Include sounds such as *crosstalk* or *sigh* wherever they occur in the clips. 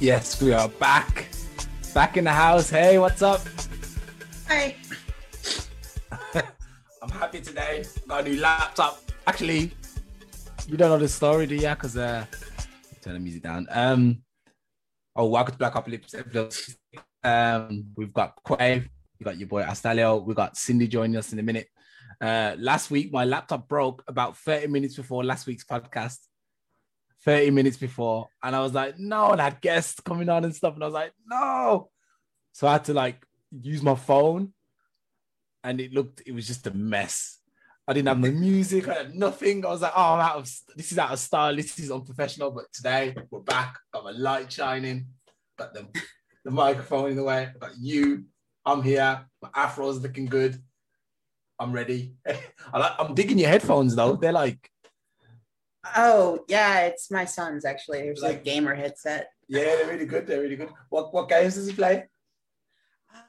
Yes, we are back. Back in the house. Hey, what's up? Hey. *laughs* I'm happy today. Got a new laptop. Actually, you don't know the story, do you? Because uh, turn the music down. Um, oh, welcome to Black Apocalypse. Um, we've got Quay, we got your boy Astalio, we got Cindy joining us in a minute. Uh, last week my laptop broke about 30 minutes before last week's podcast. 30 minutes before, and I was like, no, and I had guests coming on and stuff, and I was like, no. So I had to like use my phone, and it looked, it was just a mess. I didn't have my music, I had nothing. I was like, oh, I'm out of this is out of style, this is unprofessional. But today we're back, got my light shining, got the, the microphone in the way, got you, I'm here, my afro's looking good. I'm ready. *laughs* I I'm digging your headphones though. They're like Oh yeah, it's my son's actually. There's Like- a gamer headset. Yeah, they're really good. They're really good. What what games does he play?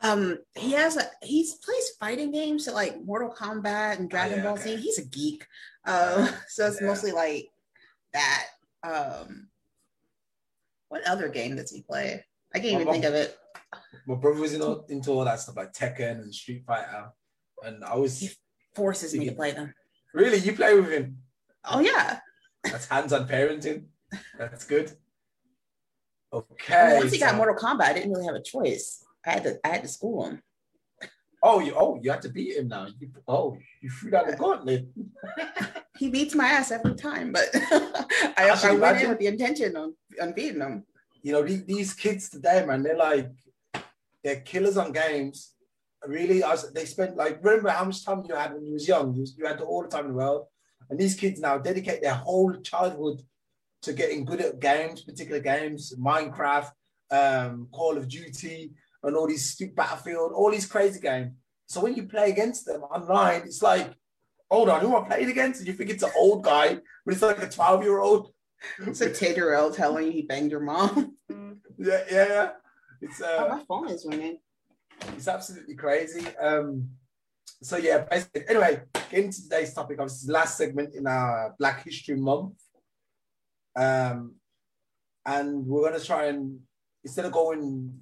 Um, he has a he plays fighting games so like Mortal Kombat and Dragon yeah, Ball okay. Z. He's a geek. Uh, *laughs* so it's Yeah. mostly like that. Um, what other game does he play? I can't even My think of it. My brother was in all, into all that stuff like Tekken and Street Fighter, and I was Forces me to play them. really you play with him. Oh yeah. That's hands-on parenting. That's good. Okay. Once he got Mortal Kombat, I didn't really have a choice. I had to I had to school him. Oh, you oh you have to beat him now. You, oh, you threw down the gauntlet. *laughs* He beats my ass every time, but *laughs* I, Actually, I went imagine- in with the intention on, on beating him. You know these, these kids today, man. They're like they're killers on games. Really, I was, they spent like remember how much time you had when you was young. You, you had all the time in the world, and these kids now dedicate their whole childhood to getting good at games, particular games, Minecraft, um, Call of Duty, and all these stupid Battlefield, all these crazy games. So when you play against them online, it's like, hold on, who am I playing against? And you think it's an old guy, but it's like a 12 year old. It's a Taterell telling you he banged your mom. *laughs* Yeah, yeah, yeah. It's Oh, uh, my phone is ringing. it's absolutely crazy. Um, so yeah, basically, anyway, getting to today's topic, obviously, last segment in our Black History Month. Um, and we're gonna try and instead of going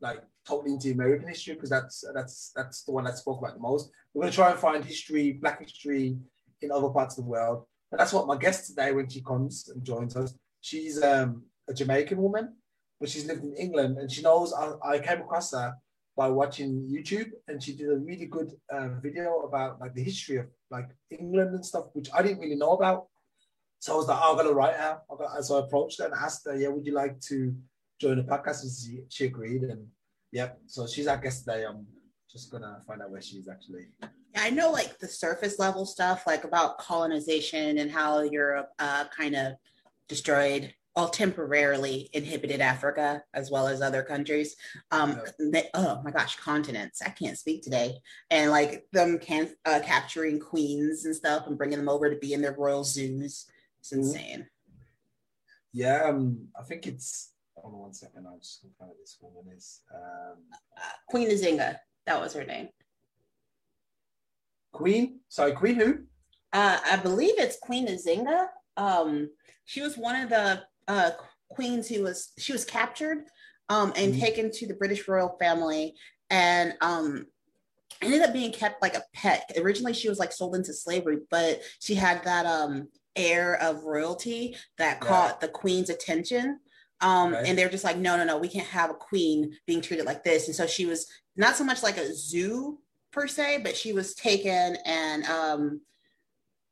like totally into American history, because that's that's that's the one that spoke about the most, we're gonna try and find history, Black history in other parts of the world. And that's what my guest today, when she comes and joins us, she's um, a Jamaican woman, but she's lived in England, and she knows I, I came across her by watching YouTube, and she did a really good uh, video about like the history of like England and stuff, which I didn't really know about. So I was like, oh, I'm gonna write her. So I approached her and asked her, yeah, would you like to join the podcast? And she, she agreed, and yeah, So she's our guest today. I'm just gonna find out where she is actually. Yeah, I know like the surface level stuff, like about colonization and how Europe uh, kind of destroyed, well, temporarily inhibited Africa as well as other countries. Um, they, oh my gosh, continents! I can't speak today. And like them can uh, capturing queens and stuff and bringing them over to be in their royal zoos. It's Mhm. insane. Yeah, um, I think it's. Hold on one second. I'm just going to find this woman is. Um, Uh, Queen Nzinga, that was her name. Queen. Sorry, Queen who? Uh, I believe it's Queen Nzinga. Um, she was one of the uh, queens who was she was captured um, and Mhm. taken to the British royal family and um, ended up being kept like a pet. Originally, she was like sold into slavery, but she had that um, air of royalty that Yeah. caught the queen's attention. Um, Okay. And they're just like, no, no, no, we can't have a queen being treated like this. And so she was not so much like a zoo per se, but she was taken and um,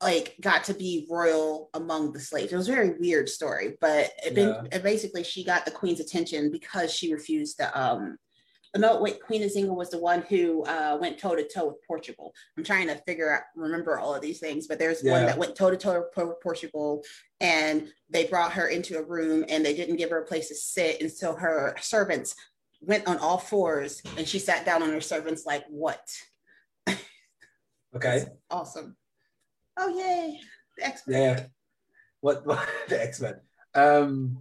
like got to be royal among the slaves. It was a very weird story, but it been, Yeah. it basically she got the queen's attention because she refused to. Um, no, wait, Queen Nzinga was the one who uh, went toe to toe with Portugal. I'm trying to figure out, remember all of these things, but there's one that went toe to toe with Portugal, and they brought her into a room and they didn't give her a place to sit, and so her servants went on all fours, and she sat down on her servants like, "What?" *laughs* Okay. Awesome. Oh yay! The expert. Yeah. What, what *laughs* the X Men? Um,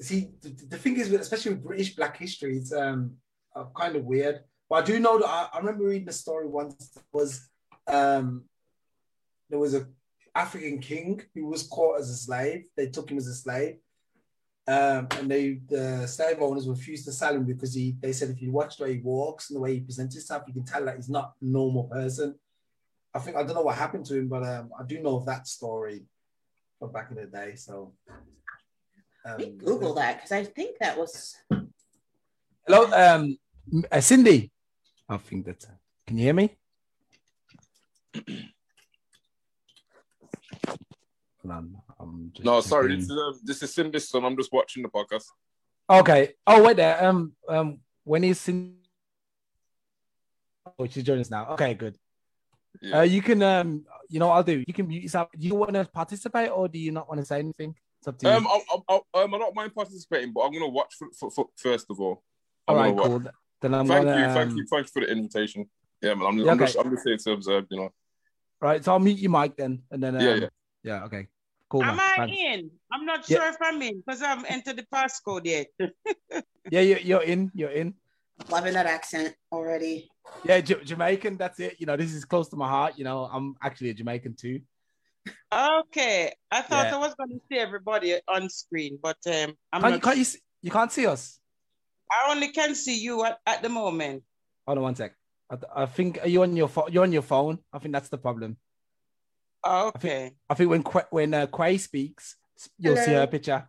see, the, the thing is, especially with British Black history, it's um uh, kind of weird. But I do know that I, I remember reading a story once. Was um, there was a African king who was caught as a slave. They took him as a slave, Um, and they the slave owners refused to sell him because he they said if you watch the way he walks and the way he presents himself, you can tell that he's not a normal person. I think I don't know what happened to him, but um, I do know of that story from back in the day. So um, Google that because I think that was. Hello, um, uh, Cindy. I think that. Uh, can you hear me? I'm, I'm no, sorry. This is, uh, this is Cindy's son. I'm just watching the podcast. Okay. Oh, wait there. Um, um, when is Cindy? Oh, she's joining us now. Okay, good. Yeah. Uh, you can, um, you know, what I'll do. You can mute yourself. Do you want to participate or do you not want to say anything? It's up to you. Um, I, I, I, um, I don't mind participating, but I'm gonna watch for, for, for first of all. I'm all right, cool. Watch. Then I'm thank gonna, you, thank um... you, thank you for the invitation. Yeah, man. I'm, yeah, I'm okay. just, I'm just here to observe. You know. Right. So I'll mute your mic then, and then. Um, yeah, yeah. Yeah. Okay. Cool. Am I Thanks. in? I'm not sure yeah. if I'm in because I haven't entered the passcode yet. *laughs* yeah, you're, you're in. You're in. Loving that accent already. Yeah, J- Jamaican. That's it. You know, this is close to my heart. You know, I'm actually a Jamaican too. Okay, I thought yeah. I was going to see everybody on screen, but um, I'm can't, not. You, can't you, see, you can't see us. I only can see you at, at the moment. Hold on one sec. I, I think are you on your phone? You're on your phone. I think that's the problem. Okay. I think, I think when when uh, Quay speaks, you'll Hello. see her picture.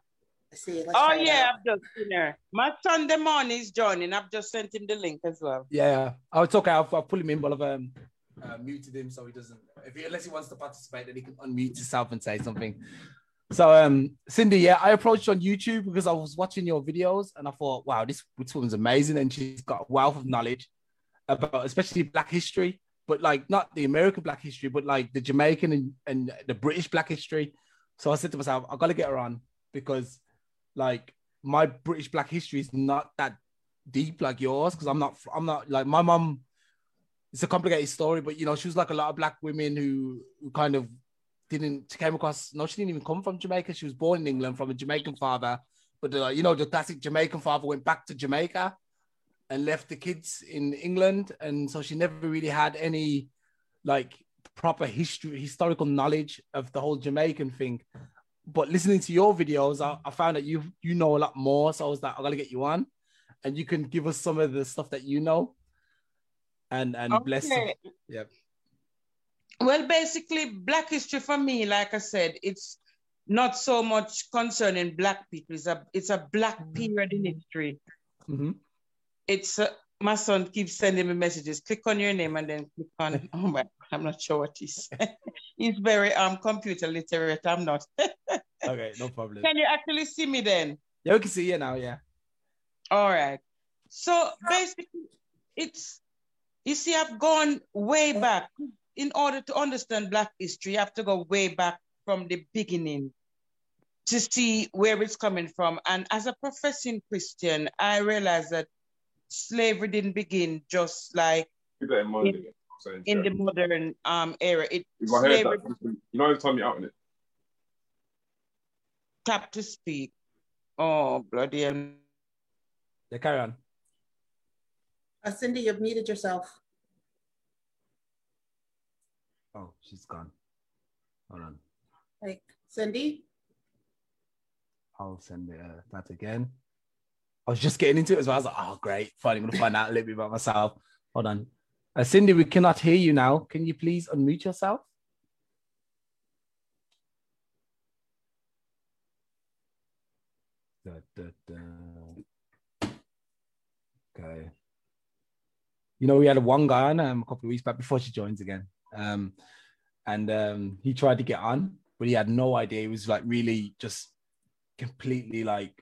See, oh yeah, I've just seen her. My Sunday morning is joining. I've just sent him the link as well. Yeah. It's okay. I'll, talk I'll pull him in, but I've um, uh, muted him so he doesn't. If he, unless he wants to participate, then he can unmute himself and say something. So, um, Cindy, yeah, I approached on YouTube because I was watching your videos and I thought, wow, this, this woman's amazing and she's got a wealth of knowledge about especially Black history, but like not the American Black history, but like the Jamaican and, and the British Black history. So I said to myself, I've got to get her on because like my British Black history is not that deep like yours because I'm not, I'm not like my mom. It's a complicated story, but you know, she was like a lot of Black women who, who kind of didn't came across. No, she didn't even come from Jamaica. She was born in England from a Jamaican father, but the, you know, the classic Jamaican father went back to Jamaica and left the kids in England, and so she never really had any like proper history, historical knowledge of the whole Jamaican thing. But listening to your videos, I, I found that you you know a lot more. So I was like, I gotta get you on, and you can give us some of the stuff that you know. And and okay. bless. Yep. Well, basically, Black history for me, like I said, it's not so much concerning Black people. It's a it's a Black period in history. Mm-hmm it's uh, my son keeps sending me messages. Click on your name and then click on. *laughs* Oh my, I'm not sure what he's. *laughs* he's very um computer literate. I'm not. *laughs* okay, no problem. Can you actually see me then? Yeah, we can see you now. Yeah. All right. So basically, it's you see, I've gone way back. In order to understand Black history, you have to go way back from the beginning to see where it's coming from. And as a professing Christian, I realize that slavery didn't begin just like in, in the modern um era. It if I heard that, you know, every time you're out in it. Tap to speak. Oh bloody hell. Yeah, carry on. Uh, Cindy, you've muted yourself. Oh, she's gone. Hold on. Like Cindy. I'll send uh, that again. I was just getting into it as well. I was like, oh, great. Finally, I'm going to find out a little bit about myself. Hold on. Uh, Cindy, we cannot hear you now. Can you please unmute yourself? Da, da, da. Okay. You know, we had one guy on um, a couple of weeks back before she joins again. Um, and um, he tried to get on, but he had no idea. He was like really just completely like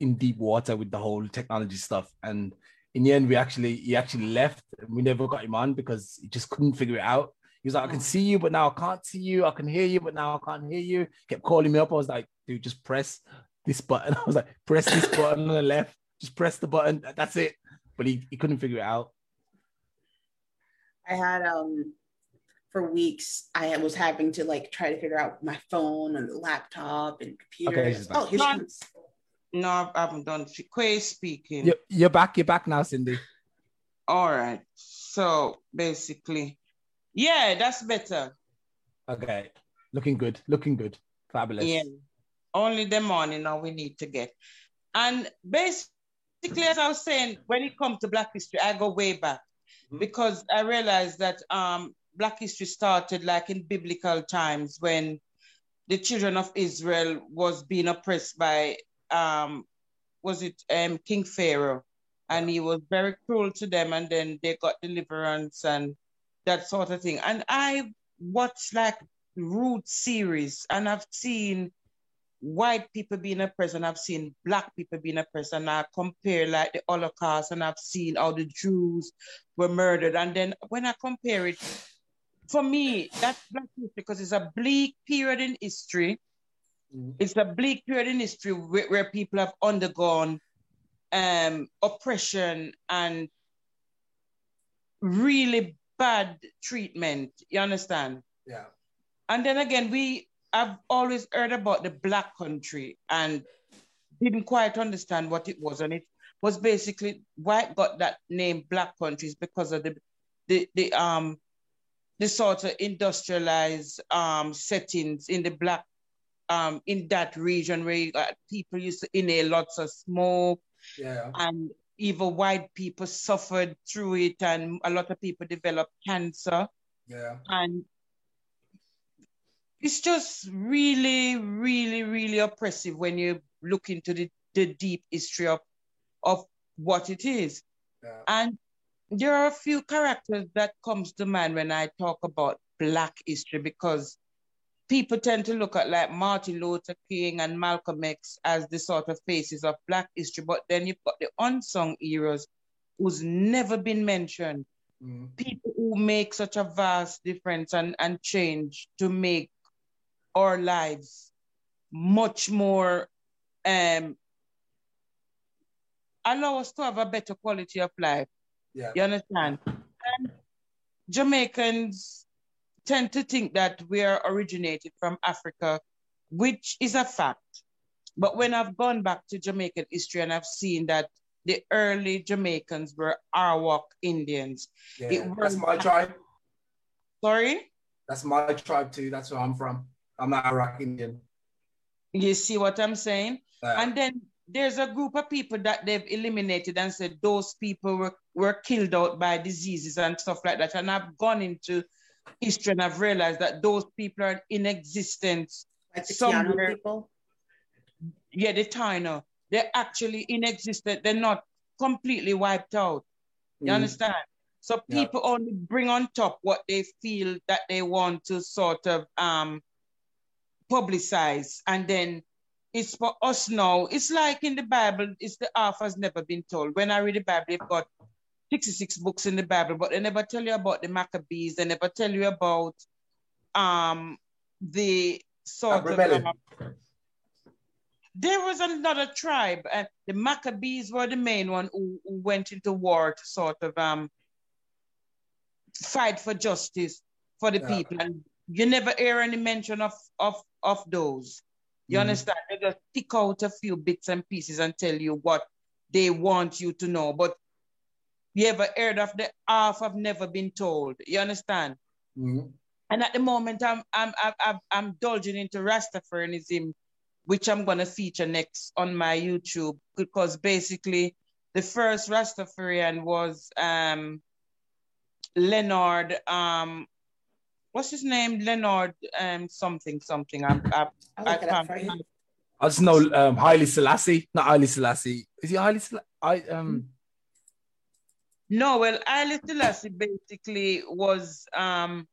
in deep water with the whole technology stuff. And in the end, we actually he actually left. We never got him on because he just couldn't figure it out. He was like, I can see you, but now I can't see you. I can hear you, but now I can't hear you. Kept calling me up. I was like, dude, just press this button. *laughs* I was like, press this button on the left. Just press the button. That's it. But he, he couldn't figure it out. I had um for weeks I was having to like try to figure out my phone and the laptop and computer. Okay, oh, here she comes. No, I haven't done. Quay speaking. You're, you're back. You're back now, Cindy. All right. So basically, yeah, that's better. Okay. Looking good. Looking good. Fabulous. Yeah. Only the morning now we need to get. And basically, as I was saying, when it comes to Black history, I go way back mm-hmm. because I realized that um, Black history started like in biblical times when the children of Israel was being oppressed by um, was it um, King Pharaoh, and he was very cruel to them, and then they got deliverance and that sort of thing. And I watched like Root series, and I've seen white people being oppressed, and I've seen black people being oppressed, and I compare like the Holocaust, and I've seen how the Jews were murdered, and then when I compare it, for me, that's black history because it's a bleak period in history. It's a bleak period in history where, where people have undergone um, oppression and really bad treatment. You understand? Yeah. And then again, we have always heard about the black country and didn't quite understand what it was. And it was basically why it got that name black countries because of the the, the um the sort of industrialized um settings in the black um, in that region where people used to inhale lots of smoke. Yeah. And even white people suffered through it, and a lot of people developed cancer. Yeah. And it's just really, really, really oppressive when you look into the, the deep history of, of what it is. Yeah. And there are a few characters that comes to mind when I talk about Black history because people tend to look at like Martin Luther King and Malcolm X as the sort of faces of Black history, but then you've got the unsung heroes who's never been mentioned. Mm. People who make such a vast difference and, and change to make our lives much more um allow us to have a better quality of life. Yeah. You understand? And Jamaicans tend to think that we are originated from Africa, which is a fact. But when I've gone back to Jamaican history and I've seen that the early Jamaicans were Arawak Indians. Yeah, that's my tribe. Sorry? That's my tribe too. That's where I'm from. I'm not Arawak Indian. You see what I'm saying? Uh, and then there's a group of people that they've eliminated and said those people were, were killed out by diseases and stuff like that. And I've gone into history and I've realized that those people are in existence like the somewhere. people? Yeah, the Taino. They're actually in existence. They're not completely wiped out. You mm. understand? So people yeah. only bring on top what they feel that they want to sort of um, publicize. And then it's for us now. It's like in the Bible, it's the half has never been told. When I read the Bible, they've got 66 books in the Bible, but they never tell you about the Maccabees. They never tell you about um the sort of. Um, there was another tribe, and the Maccabees were the main one who, who went into war to sort of um fight for justice for the yeah. people, and you never hear any mention of of of those. You mm. understand? They just pick out a few bits and pieces and tell you what they want you to know, but you ever heard of the half have never been told? You understand? Mm-hmm. And at the moment, I'm I'm I'm I'm indulging into Rastafarianism, which I'm gonna feature next on my YouTube because basically the first Rastafarian was um Leonard um what's his name Leonard um something something I'm, I, I can't. I just know um Haile Selassie, not Haile Selassie. Is he Haile Selassie? I um. No, well, Haile Selassie basically was um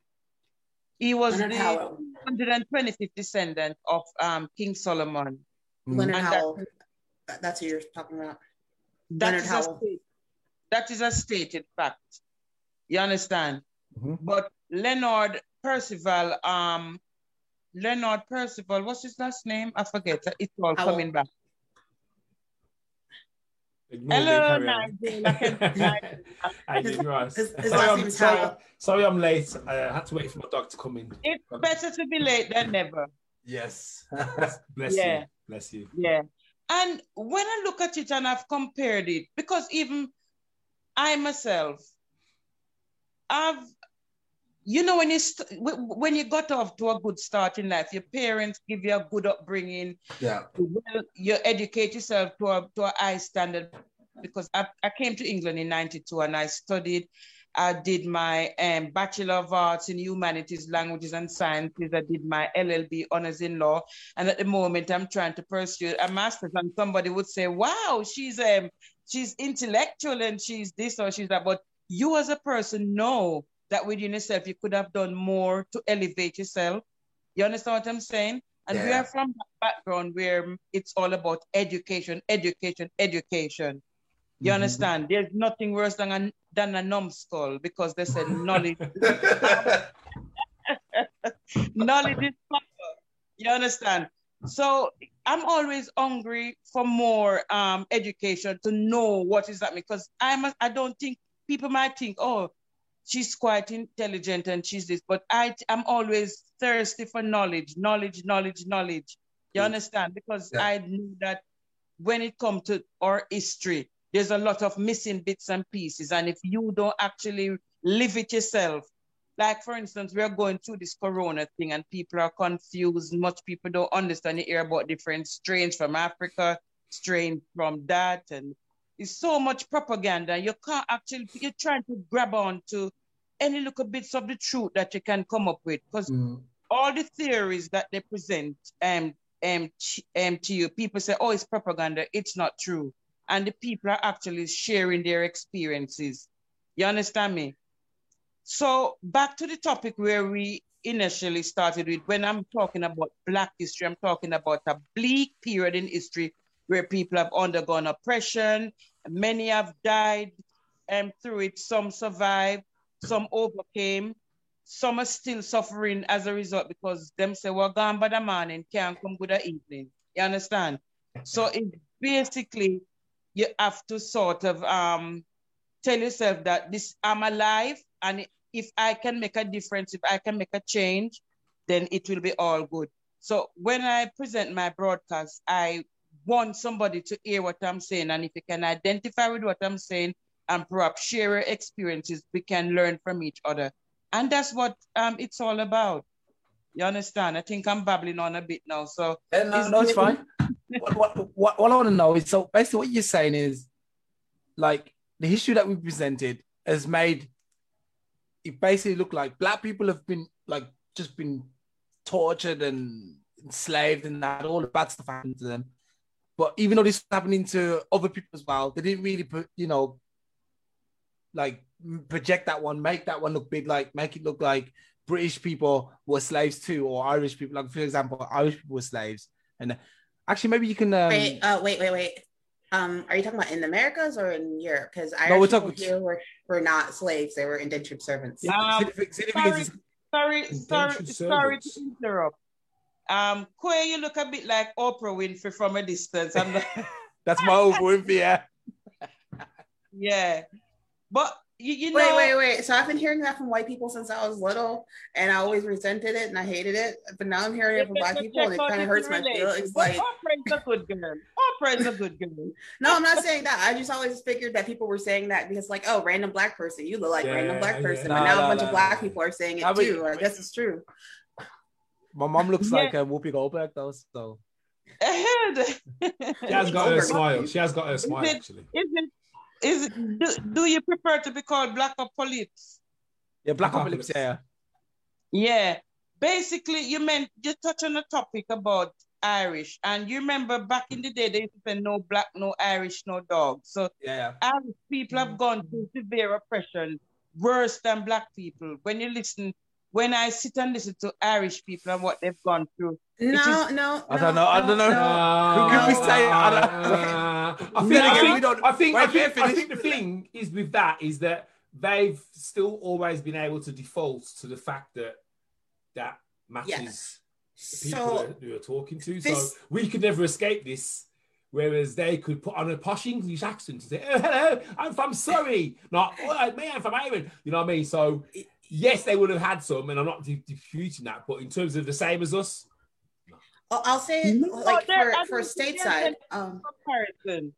he was Leonard the Howell. 125th descendant of um King Solomon. Leonard and Howell. That, that's who you're talking about. That Leonard is Howell. A, that is a stated fact. You understand? Mm-hmm. But Leonard Percival, um, Leonard Percival, what's his last name? I forget. It's all Howell. coming back. Hello, Nigel. *laughs* I didn't Ross. Sorry, I'm, sorry, sorry, I'm late. I had to wait for my dog to come in. It's better to be late than never. Yes. *laughs* Bless yeah. you. Bless you. Yeah. And when I look at it and I've compared it, because even I myself, I've you know when you st- when you got off to a good start in life, your parents give you a good upbringing. Yeah. You educate yourself to a to a high standard because I, I came to England in 92 and I studied I did my um, Bachelor of Arts in Humanities, Languages and Sciences. I did my LLB honors in law. And at the moment, I'm trying to pursue a master's. And somebody would say, wow, she's um, she's intellectual and she's this or she's that. But you as a person know that within yourself, you could have done more to elevate yourself. You understand what I'm saying? And yeah. we are from a background where it's all about education, education, education. You mm-hmm. understand? There's nothing worse than a, than a numbskull because they said knowledge. *laughs* knowledge is power. You understand? So I'm always hungry for more um, education to know what is happening because I'm a, I don't think people might think, oh, she's quite intelligent and she's this, but I I'm always thirsty for knowledge, knowledge, knowledge, knowledge. You understand? Because yeah. I knew that when it comes to our history, there's a lot of missing bits and pieces. And if you don't actually live it yourself, like for instance, we are going through this corona thing and people are confused. Much people don't understand. You hear about different strains from Africa, strains from that, and it's so much propaganda. You can't actually you're trying to grab on to any little bits of the truth that you can come up with. Because mm. all the theories that they present um, um, um, to you, people say, oh, it's propaganda. It's not true and the people are actually sharing their experiences. You understand me? So back to the topic where we initially started with, when I'm talking about Black history, I'm talking about a bleak period in history where people have undergone oppression, many have died and um, through it, some survived, some overcame, some are still suffering as a result because them say, we're gone by the morning, can't come good the evening. You understand? So it's basically you have to sort of um, tell yourself that this I'm alive, and if I can make a difference, if I can make a change, then it will be all good. So when I present my broadcast, I want somebody to hear what I'm saying, and if you can identify with what I'm saying and perhaps share your experiences, we can learn from each other, and that's what um, it's all about. You understand? I think I'm babbling on a bit now, so yeah, no, no, it's fine what, what, what, what I want to know is so basically what you're saying is like the history that we presented has made it basically look like black people have been like just been tortured and enslaved and that all the bad stuff happened to them. But even though this is happening to other people as well, they didn't really put, you know, like project that one, make that one look big, like make it look like British people were slaves too, or Irish people. Like for example, Irish people were slaves, and Actually, maybe you can. Um... Wait, uh, wait, wait, wait. Um, are you talking about in the Americas or in Europe? Because Irish no, we're talking... here were, were not slaves; they were indentured servants. Um, sorry, sorry, sorry, sorry to interrupt. Um, Quay, you look a bit like Oprah Winfrey from a distance. I'm not... *laughs* That's my Oprah Winfrey, yeah. yeah, but you, you know, wait, wait, wait. So I've been hearing that from white people since I was little, and I always resented it and I hated it. But now I'm hearing it from black people, and it kind of hurts my feelings. Like, Oprah's a good girl. Oprah's a good girl. *laughs* no, I'm not saying that. I just always figured that people were saying that because, like, oh, random black person, you look like yeah, random black person. Yeah. But now a bunch of black people are saying it too. I guess it's true. My mom looks like a Whoopi Goldberg, though. So *laughs* she has got her smile. She has got her smile. Actually, is it is it? do, do you prefer to be called Black Apocalypse? Yeah, Black Apocalypse, yeah. Yeah. Basically, you meant you touch on a topic about Irish, and you remember back in the day they used to say no black, no Irish, no dog. So yeah, Irish people have gone through severe oppression, worse than black people. When you listen, when I sit and listen to Irish people and what they've gone through. No, is, no, I don't know. I don't know. No, Who can we say? I, *laughs* don't, I think, I think, I think, I think, I think the thing is with that is that they've still always been able to default to the fact that that matches yes. the people so, who are talking to. This, so we could never escape this. Whereas they could put on a posh English accent and say, oh, hello, I'm from Surrey. Not, oh, me, I'm from Ireland. You know what I mean? So yes, they would have had some, and I'm not disputing that. But in terms of the same as us, I'll say no, like for, for stateside. Um, comparison.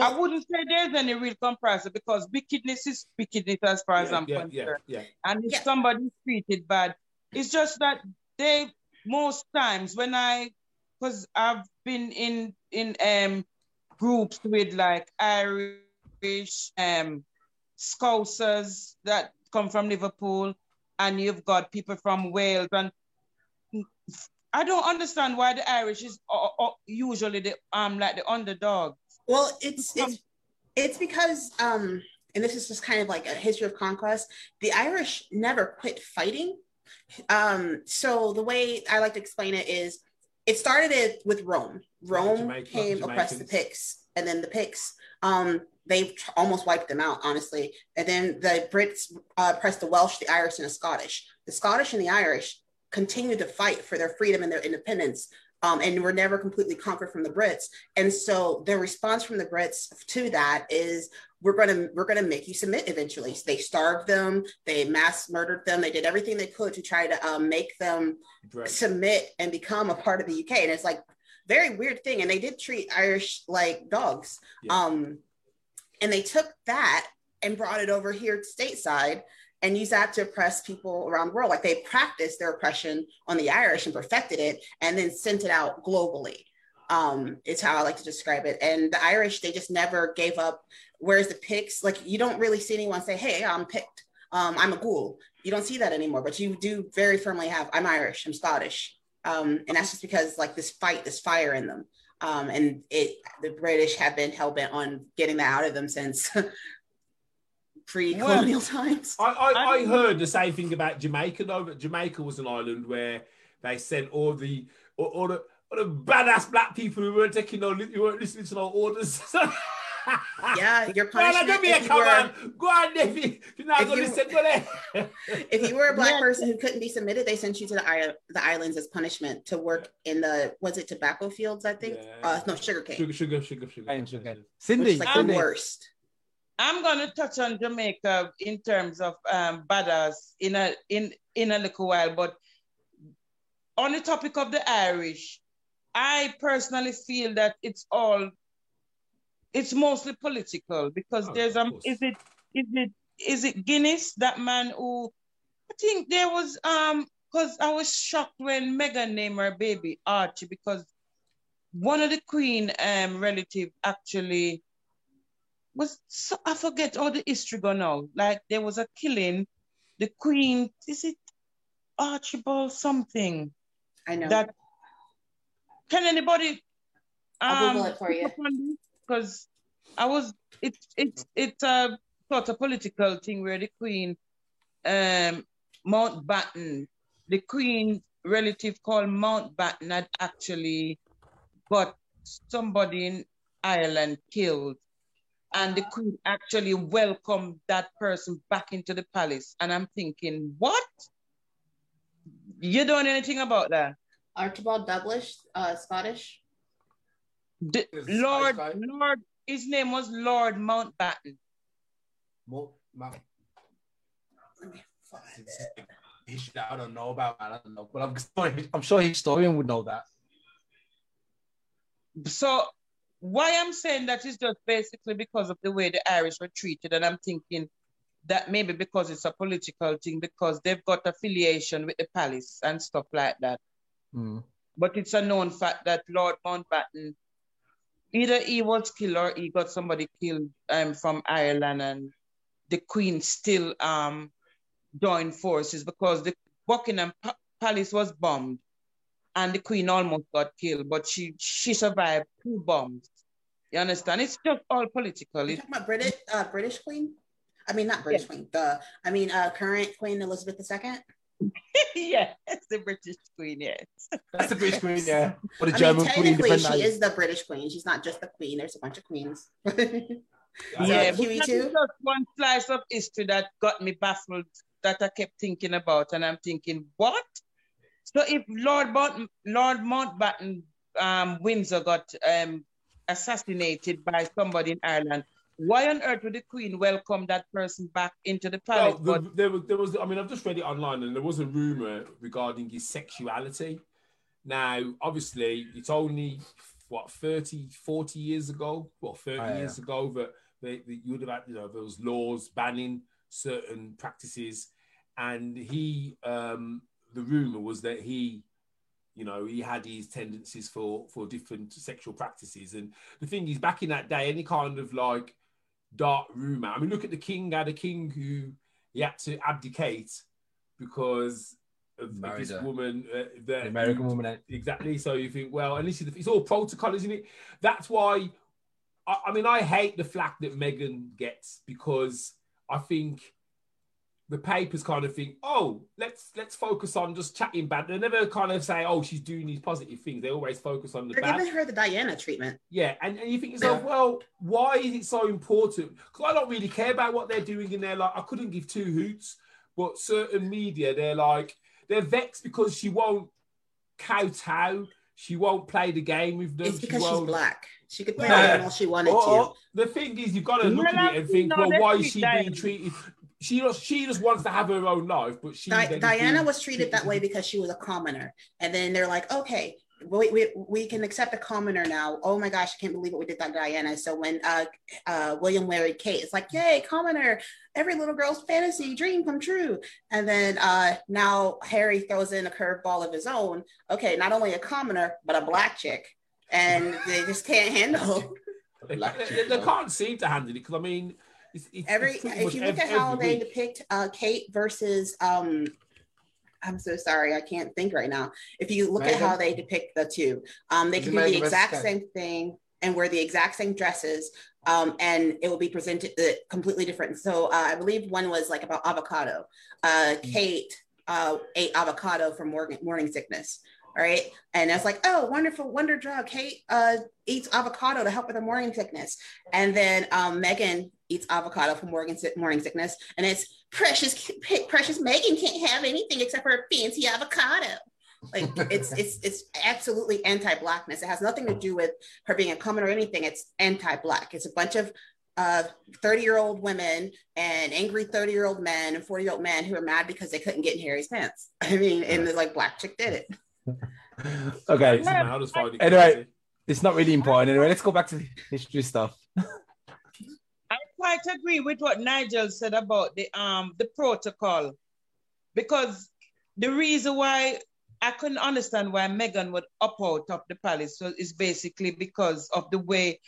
I wouldn't say there's any real comparison because wickedness is wickedness as far as I'm yeah, concerned. Yeah, yeah. And if Yeah. somebody's treated bad, it's just that they most times when I because I've been in in um groups with like Irish um Scousers that come from Liverpool, and you've got people from Wales, and I don't understand why the Irish is uh, uh, usually the um like the underdog. Well, it's it's it's because um, and this is just kind of like a history of conquest. The Irish never quit fighting. Um, so the way I like to explain it is, it started with Rome. Rome Jamaica- came across the Jamaicans. Picts, and then the Picts, um, they tr- almost wiped them out, honestly. And then the Brits uh, pressed the Welsh, the Irish, and the Scottish. The Scottish and the Irish continued to fight for their freedom and their independence. Um, and were never completely conquered from the Brits. And so the response from the Brits to that is we're gonna we're gonna make you submit eventually. So they starved them, they mass murdered them, they did everything they could to try to um, make them Right. submit and become a part of the UK. And it's like very weird thing. And they did treat Irish like dogs. Yeah. Um, and they took that and brought it over here stateside and used that to oppress people around the world. Like they practiced their oppression on the Irish and perfected it and then sent it out globally. Um, it's how I like to describe it. And the Irish, they just never gave up. Whereas the Picts, like you don't really see anyone say, Hey, I'm Pict. Um, I'm a ghoul. You don't see that anymore, but you do very firmly have, I'm Irish, I'm Scottish. Um, and that's just because like this fight, this fire in them. Um, and it, the British have been hell bent on getting that out of them since *laughs* pre-colonial times. I, I, I I heard the same thing about Jamaica though. That Jamaica was an island where they sent all the all, all the all the badass black people who weren't taking no who weren't listening to no orders. *laughs* Yeah, your Well, punishment. give me a if, you were. Go on, Davy. *laughs* You're not If going to you- there. *laughs* if you were a black Yeah. person who couldn't be submitted, they sent you to the, isle- the islands as punishment to work in the was it tobacco fields? I think. Yeah. Uh, no, sugar cane, Sugar, sugar, sugar, sugar. Fine, sugar. which Cindy, like Cindy. the worst. I'm gonna touch on Jamaica in terms of um, badass in a in in a little while, but on the topic of the Irish, I personally feel that it's all it's mostly political because Oh, there's of um is it is it is it Guinness that man who I think there was um because I was shocked when Meghan named her baby Archie because one of the Queen um relative actually was so I forget all the history go now. Like there was a killing, the Queen is it Archibald something I know. that can anybody I'll Google it for you. Because I was it's it's it's a sort of political thing where the Queen um Mountbatten, the Queen relative called Mountbatten had actually got somebody in Ireland killed. And the Queen actually welcomed that person back into the palace. And I'm thinking, what? You don't know anything about that? Archibald Douglas, uh, Scottish. The, Lord? Lord, his name was Lord Mountbatten. Mo- ma- Let me find it. history that I don't know about, man. I don't know. But I'm, sure- I'm sure historian would know that. So why I'm saying that is just basically because of the way the Irish were treated, and I'm thinking that maybe because it's a political thing, because they've got affiliation with the palace and stuff like that. Mm. But it's a known fact that Lord Mountbatten, either he was killed or he got somebody killed um, from Ireland, and the Queen still um joined forces because the Buckingham Palace was bombed, and the Queen almost got killed, but she she survived two bombs. You understand? It's just all political. You're talking about British, uh, British Queen. I mean, not British Queen. The I mean, uh, current Queen Elizabeth II. *laughs* yeah, it's the British Queen. Yes. That's the British Queen, yeah. Or the I German mean, Queen. technically, she on- is the British Queen. She's not just the Queen. There's a bunch of queens. *laughs* Yeah, So, but too? just one slice of history that got me baffled that I kept thinking about, and I'm thinking, what? So if Lord Mount, Lord Mountbatten um, Windsor got um, assassinated by somebody in Ireland, why on earth would the Queen welcome that person back into the Well, palace? the, but there, was, there was, I mean, I've just read it online, and there was a rumor regarding his sexuality. Now, obviously, it's only what 30, 40 years ago, well, 30 oh, years ago that, that, that you would have had, you know, there was laws banning certain practices, and he, um, the rumor was that he you know he had his tendencies for for different sexual practices and the thing is back in that day any kind of like dark rumor. I mean look at the king had a king who he had to abdicate because of, of this woman uh, the american woman eh? exactly. So you think well and this is it's all protocol isn't it? That's why I, I mean i hate the flack that meghan gets because i think the papers kind of think, oh, let's let's focus on just chatting bad. They never kind of say, oh, she's doing these positive things. They always focus on the They're bad. giving her the Diana treatment. Yeah, and, and you think yourself, yeah. well, why is it so important? Because I don't really care about what they're doing in there. Like, I couldn't give two hoots, but certain media, they're like, they're vexed because she won't kowtow. She won't play the game with them. It's because she she's black. She could play yeah. all she wanted or, to. The thing is, you've got to look at it and think, well, why is she being treated? She just she just wants to have her own life, but she Di- Diana was treated that way because she was a commoner, and then they're like, okay, we, we, we can accept a commoner now. Oh my gosh, I can't believe what we did that Diana. So when uh, uh, William Larry Kate, it's like, yay, commoner, every little girl's fantasy dream come true. And then uh, now Harry throws in a curveball of his own. Okay, not only a commoner, but a black chick. And they just can't handle. *laughs* They, they, they can't seem to handle it because I mean, it's, it's, every it's if you look at how they depict uh, Kate versus um, I'm so sorry, I can't think right now. If you look Meghan. at how they depict the two, um, they can do the exact same thing and wear the exact same dresses, um, and it will be presented uh, completely different. So uh, I believe one was like about avocado. Uh, mm. Kate uh, ate avocado for morning, morning sickness. All right. And it's like, oh, wonderful wonder drug. Kate uh, eats avocado to help with her morning sickness. And then um, Meghan eats avocado for morning, morning sickness. And it's precious, precious Meghan can't have anything except for a fancy avocado. Like it's it's it's absolutely anti-blackness. It has nothing to do with her being a common or anything. It's anti-black. It's a bunch of uh, 30 year old women and angry 30 year old men and 40 year old men who are mad because they couldn't get in Harry's pants. *laughs* I mean, and the like black chick did it. *laughs* okay. Anyway, it's not really important. Anyway, let's go back to the history stuff. *laughs* Quite agree with what Nigel said about the um the protocol, because the reason why I couldn't understand why Meghan would up out of the palace so is basically because of the way,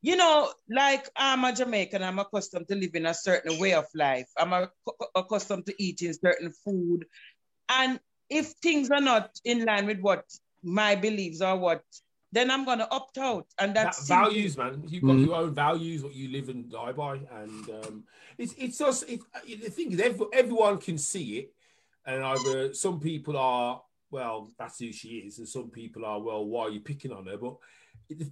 you know, like I'm a Jamaican, I'm accustomed to living a certain way of life. I'm accustomed to eating certain food, and if things are not in line with what my beliefs are, what then I'm gonna opt out. And that's that values, man. You've got mm-hmm. your own values, what you live and die by, and um, it's it's just it, the thing is, every, everyone can see it, and either some people are well, that's who she is, and some people are well, why are you picking on her? But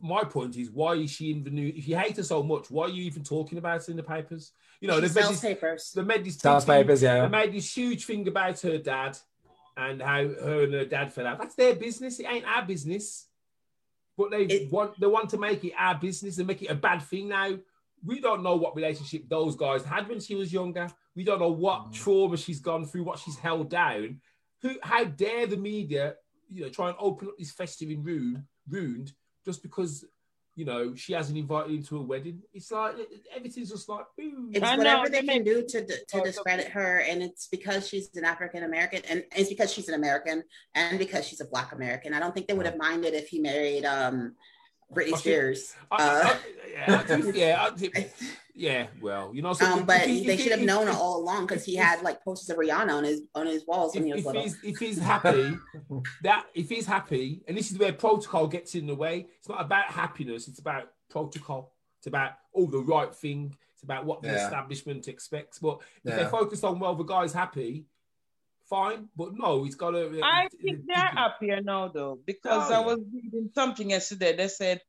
my point is, why is she in the news? If you hate her so much, why are you even talking about it in the papers? You know, she they made this, papers. They made this sells papers, yeah. They made this huge thing about her dad and how her and her dad fell out. That's their business. It ain't our business. But they it, want they want to make it our business and make it a bad thing now. We don't know what relationship those guys had when she was younger. We don't know what mm. trauma she's gone through, what she's held down. Who how dare the media, you know, try and open up this festive in room ruined just because you know, she hasn't invited him to a wedding. It's like everything's just like Ooh. it's whatever they can do to to discredit her, and it's because she's an African American, and it's because she's an American, and because she's a Black American. I don't think they would have minded if he married um Britney Spears. I, I, uh, yeah, yeah, *laughs* yeah. Well, you know, so um, but he, they should have known it all along because he had like posters of Rihanna on his on his walls when if, he was if little. He's, if he's happy, that if he's happy, and this is where protocol gets in the way. It's not about happiness; it's about protocol. It's about all the right thing. It's about what the yeah. establishment expects. But if yeah. they're focused on well, the guy's happy, fine. But no, he's got to. I think they're happier now, though, because oh, I was reading something yesterday. They said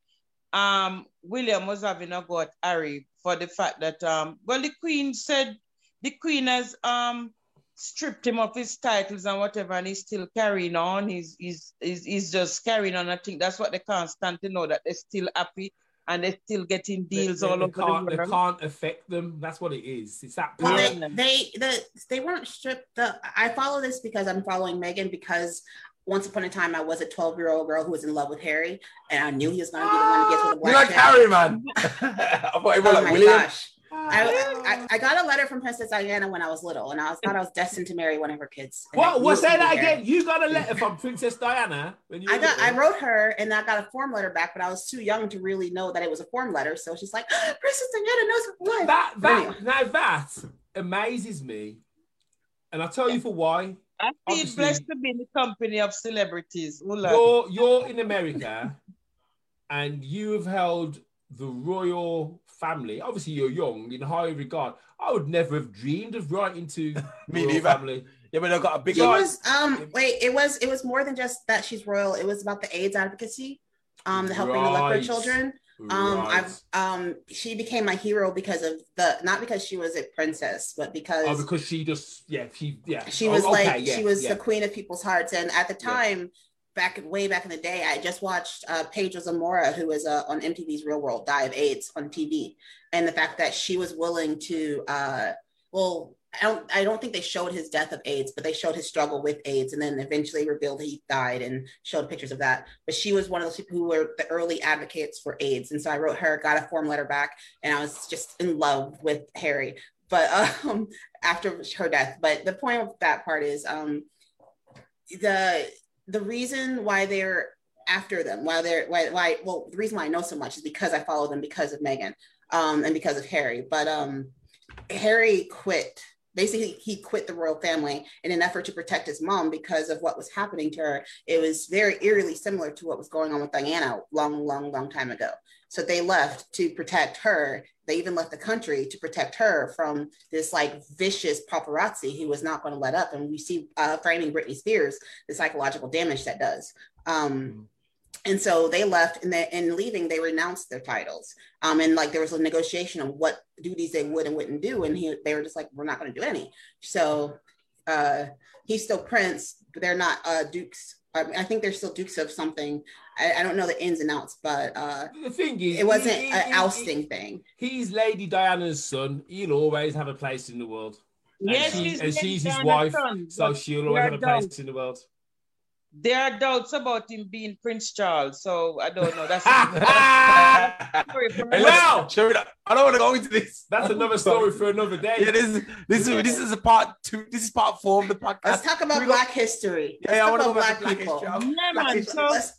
um, William was having a go at Harry for the fact that, um, well, the Queen said the Queen has um, stripped him of his titles and whatever, and he's still carrying on. He's, he's, he's, he's just carrying on. I think that's what they can't stand to know that they're still happy and they're still getting deals they, they, all they over the world. They can't affect them. That's what it is. It's that power. They, they, the, they weren't stripped. The, I follow this because I'm following Meghan because once upon a time, I was a 12 year old girl who was in love with Harry, and I knew he was going to be the one to get to the black. You like. Harry, man? *laughs* *laughs* I thought oh like William. Gosh. I, I, I, got a letter from Princess Diana when I was little, and I was, thought I was destined to marry one of her kids. What? What? Say that again. You got a letter from Princess Diana when you? I got. I wrote her, and I got a form letter back, but I was too young to really know that it was a form letter. So she's like, ah, Princess Diana knows what. That that anyway. now that amazes me, and I'll tell you for why. I feel blessed to be in the company of celebrities. You're, you're in America *laughs* and you have held the royal family. Obviously, you're young in high regard. I would never have dreamed of writing to *laughs* me royal family. Yeah, but I've got a big. She was um wait, it was it was more than just that she's royal. It was about the AIDS advocacy, um, the helping right. the leper children. Um, right. I've um, she became my hero because of the not because she was a princess, but because oh, because she just yeah she yeah she was oh, like okay, yeah, she was yeah. the queen of people's hearts, and at the time. Yeah. Back way back in the day, I just watched uh, Pedro Zamora, who was uh, on MTV's Real World, die of AIDS on TV, and the fact that she was willing to, uh, well, I don't I don't think they showed his death of AIDS, but they showed his struggle with AIDS and then eventually revealed he died and showed pictures of that. But she was one of those people who were the early advocates for AIDS. And so I wrote her, got a form letter back, and I was just in love with Harry. But *laughs* um after her death. But the point of that part is um the the reason why they're after them, why they're why why well the reason why I know so much is because I follow them because of Meghan um and because of Harry. But um Harry quit basically he quit the royal family in an effort to protect his mom because of what was happening to her. It was very eerily similar to what was going on with diana long long long time ago. So they left to protect her. They even left the country to protect her from this like vicious paparazzi who was not going to let up. And we see uh, framing britney spears the psychological damage that does. Um, and so they left and they, in leaving they renounced their titles. Um, and like there was a negotiation of what duties they would and wouldn't do and he, they were just like we're not going to do any. So uh, he's still prince but they're not uh, dukes. I, I, think they're still dukes of something. I, I, don't know the ins and outs but uh, the thing is it wasn't he, an ousting he, thing. he's lady diana's son. He'll always have a place in the world. Yes and, she, and she's his wife son, so she'll always have a place in the world there are doubts about him being Prince Charles, so I don't know. That's *laughs* well, sure, I don't want to go into this. That's another story for another day. Yeah, this is this is this is a part two. This is part four of the podcast. Let's talk about Black go, history. Let's yeah, I want to go back to Black people. history. Yeah, black history. So, let's,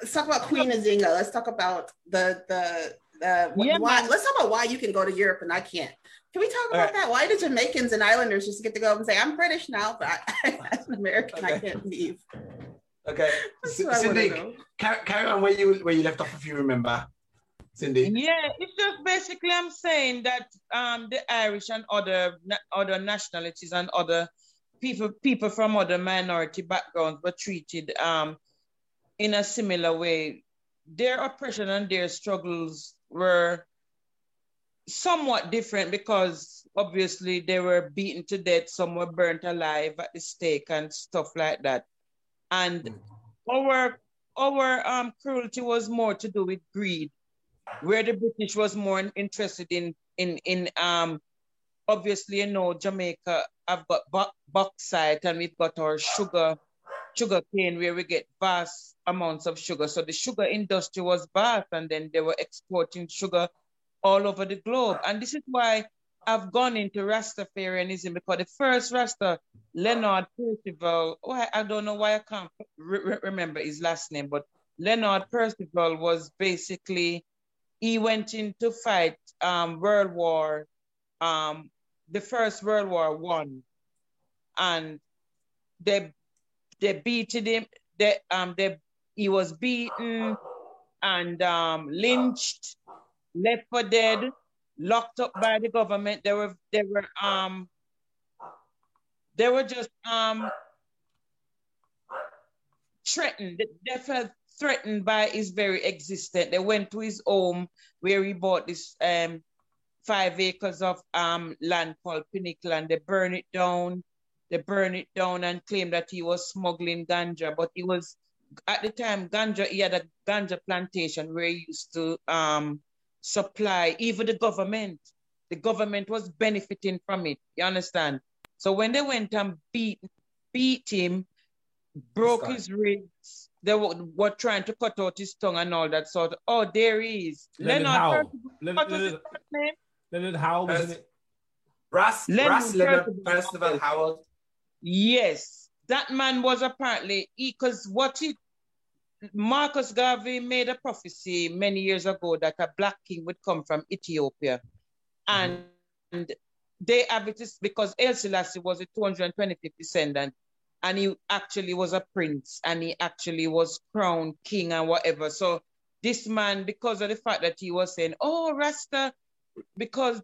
let's talk about Queen Nzinga. Let's talk about the the uh, the yeah, why. Let's talk about why you can go to Europe and I can't. Can we talk about that? Why do Jamaicans and Islanders just get to go and say, I'm British now, but I, *laughs* as an American, okay. I can't leave? Okay. *laughs* Cindy, carry, carry on where you where you left off if you remember. Cindy. Yeah, it's just basically I'm saying that um the Irish and other other nationalities and other people people from other minority backgrounds were treated um in a similar way. Their oppression and their struggles were somewhat different because obviously they were beaten to death, some were burnt alive at the stake and stuff like that. And mm. our our um, cruelty was more to do with greed, where the British was more interested in in in um obviously you know Jamaica have got bauxite and we've got our sugar sugar cane where we get vast amounts of sugar. So the sugar industry was vast and then they were exporting sugar all over the globe. And this is why I've gone into Rastafarianism because the first Rasta, Leonard Percival, oh, I, don't know why I can't re- remember his last name, but Leonard Percival was basically, he went in to fight um, World War, um, the first World War One, and they they beated him. They um they he was beaten and um, lynched left for dead, locked up by the government. They were they were um they were just um threatened. They felt threatened by his very existence. They went to his home where he bought this um five acres of um land called Pinnacle and they burned it down. They burned it down and claimed that he was smuggling ganja, but he was at the time ganja. He had a ganja plantation where he used to um supply, even the government. The government was benefiting from it. You understand? So when they went and beat beat him, broke his ribs. They were, were, trying to cut out his tongue and all that sort. Of, oh, there he is. Leonard, Leonard Howe. Leonard, Leonard, Leonard, Leonard Howe, wasn't it? Brass, Leonard, Brass Leonard Percival Howard. Yes, that man was apparently because what he Marcus Garvey made a prophecy many years ago that a black king would come from Ethiopia, mm-hmm. and they have it is because Haile Selassie was a 225th descendant, and he actually was a prince, and he actually was crowned king and whatever. So this man, because of the fact that he was saying, "Oh, Rasta," because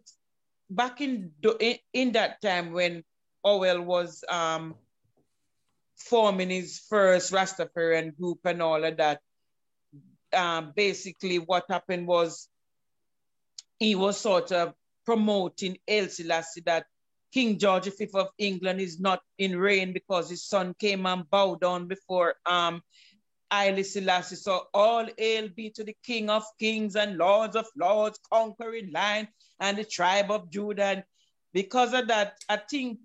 back in in, in that time when Howell was um, forming his first Rastafarian group and all of that, um, basically what happened was he was sort of promoting Haile Selassie that King George V of England is not in reign because his son came and bowed down before um, Haile Selassie. So all hail be to the King of Kings and Lords of Lords, conquering line and the tribe of Judah. And because of that, I think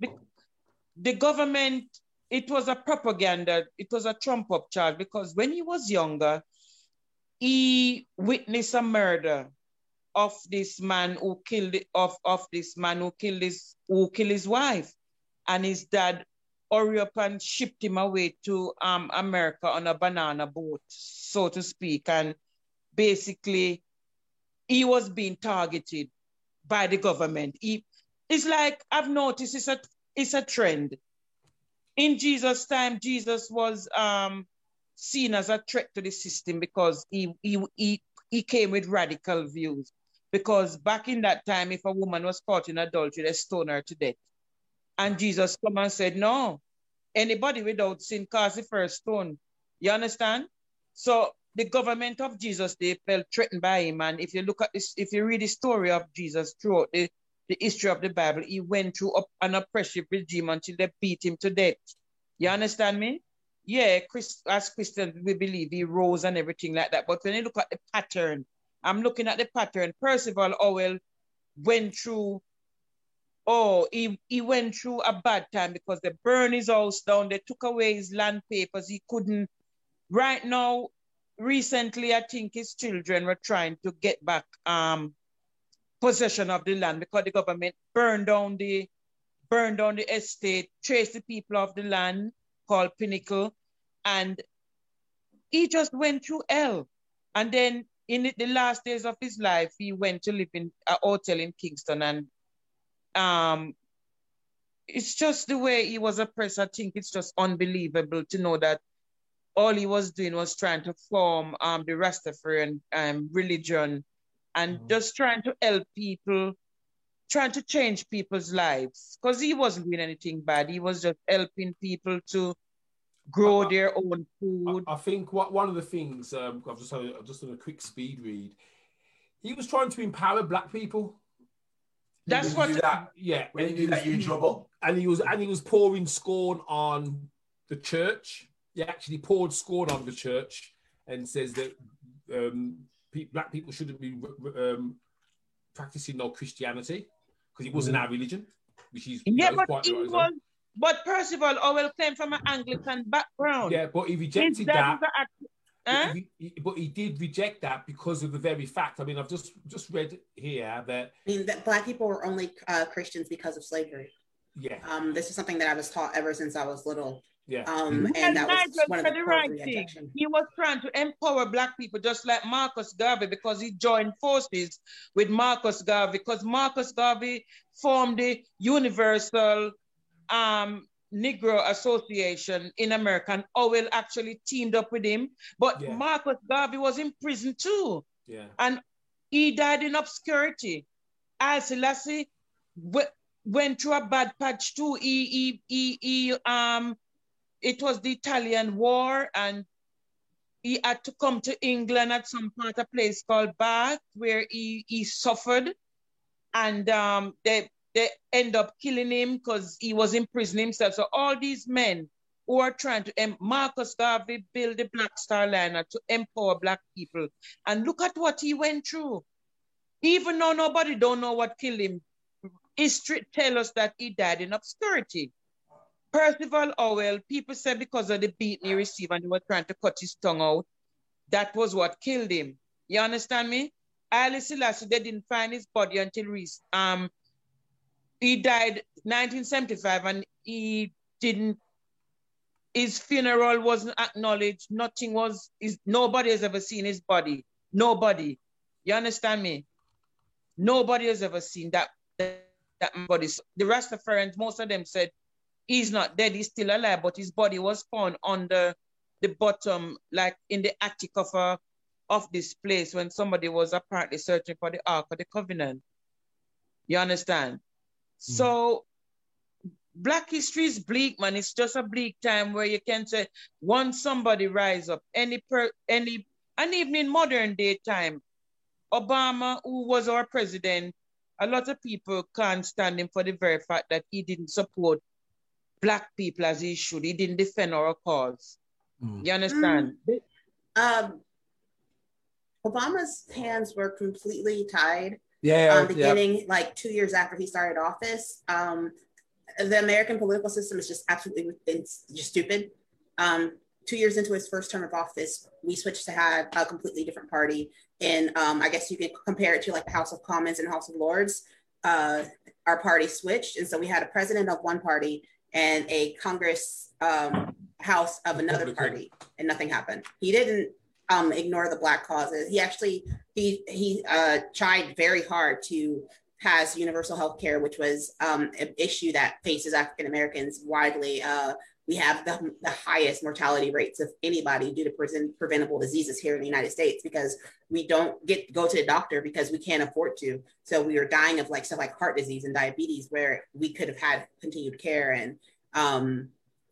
the government, it was a propaganda, it was a trump up charge because when he was younger, he witnessed a murder of this man who killed of, of this man who killed his who killed his wife and his dad hurry up and shipped him away to um, America on a banana boat, so to speak. And basically, he was being targeted by the government. He, it's like I've noticed it's a it's a trend. In Jesus' time, Jesus was um, seen as a threat to the system because he, he, he, he came with radical views. Because back in that time, if a woman was caught in adultery, they stoned her to death. And Jesus come and said, no, anybody without sin cast the first stone. You understand? So the government of Jesus, they felt threatened by him. And if you look at this, if you read the story of Jesus throughout the, the history of the Bible, he went through an oppressive regime until they beat him to death. You understand me? Yeah, Chris, as Christians, we believe he rose and everything like that. But when you look at the pattern, I'm looking at the pattern. Percival Howell went through, oh, he, he went through a bad time because they burned his house down. They took away his land papers. He couldn't. Right now, recently, I think his children were trying to get back um, possession of the land because the government burned down the burned down the estate, chased the people off the land called Pinnacle, and he just went through hell. And then in the last days of his life, he went to live in a hotel in Kingston, and um, it's just the way he was oppressed. I think it's just unbelievable to know that all he was doing was trying to form um, the Rastafarian um, religion and mm-hmm. just trying to help people, trying to change people's lives. Because he wasn't doing anything bad. He was just helping people to grow I, their own food. I, I, think what one of the things um, I've just had, I've just done a quick speed read. He was trying to empower black people. That's what. That, yeah. When you do that, you're in trouble. And he was and he was pouring scorn on the church he actually poured scorn on the church and says that um, black people shouldn't be um, practicing no Christianity because it wasn't mm. our religion, which is yeah, know, but he right was. But Percival Howell came from an Anglican background. Yeah, but he rejected that. Huh? He, he, but he did reject that because of the very fact. I mean, I've just just read here that I mean that black people were only uh, Christians because of slavery. Yeah. Um, this is something that I was taught ever since I was little. Yeah. Um, and, and that was one of the, the right thing. He was trying to empower black people, just like Marcus Garvey, because he joined forces with Marcus Garvey, because Marcus Garvey formed the Universal um, Negro Association in America, and Howell actually teamed up with him. But yeah. Marcus Garvey was in prison too. Yeah. And he died in obscurity. Haile Selassie went through a bad patch too. He, he, he, he um it was the Italian War, and he had to come to England at some part, a place called Bath, where he, he suffered. And um, they, they end up killing him because he was in prison himself. So all these men who are trying to, um, Marcus Garvey build the Black Star Liner to empower Black people. And look at what he went through. Even though nobody don't know what killed him, history tell us that he died in obscurity. Percival Howell, people said because of the beating he received and they were trying to cut his tongue out, that was what killed him. You understand me? Haile Selassie, they didn't find his body until um, he died 1975 and he didn't, his funeral wasn't acknowledged. Nothing was, is nobody has ever seen his body. Nobody. You understand me? Nobody has ever seen that, that, that body. The Rastafarians, most of them said he's not dead, he's still alive, but his body was found under the bottom, like in the attic of a of this place when somebody was apparently searching for the Ark of the Covenant. You understand? Mm. So Black history is bleak, man. It's just a bleak time where you can say once somebody rise up, any per any and even in modern day time, Obama, who was our president, a lot of people can't stand him for the very fact that he didn't support black people as he should. He didn't defend our cause. Mm. You understand? Mm. Um, Obama's hands were completely tied. Yeah, um, beginning yeah. like two years after he started office. Um, the American political system is just absolutely it's just stupid. Um, two years into his first term of office, we switched to have a completely different party. And um, I guess you could compare it to like the House of Commons and House of Lords. Uh, our party switched, and so we had a president of one party and a Congress um, House of another party, and nothing happened. He didn't um, ignore the Black causes. He actually he he uh, tried very hard to pass universal health care, which was um, an issue that faces African Americans widely. Uh, we have the, the highest mortality rates of anybody due to pre- preventable diseases here in the United States because we don't get go to the doctor because we can't afford to. So we are dying of like stuff like heart disease and diabetes where we could have had continued care. And um,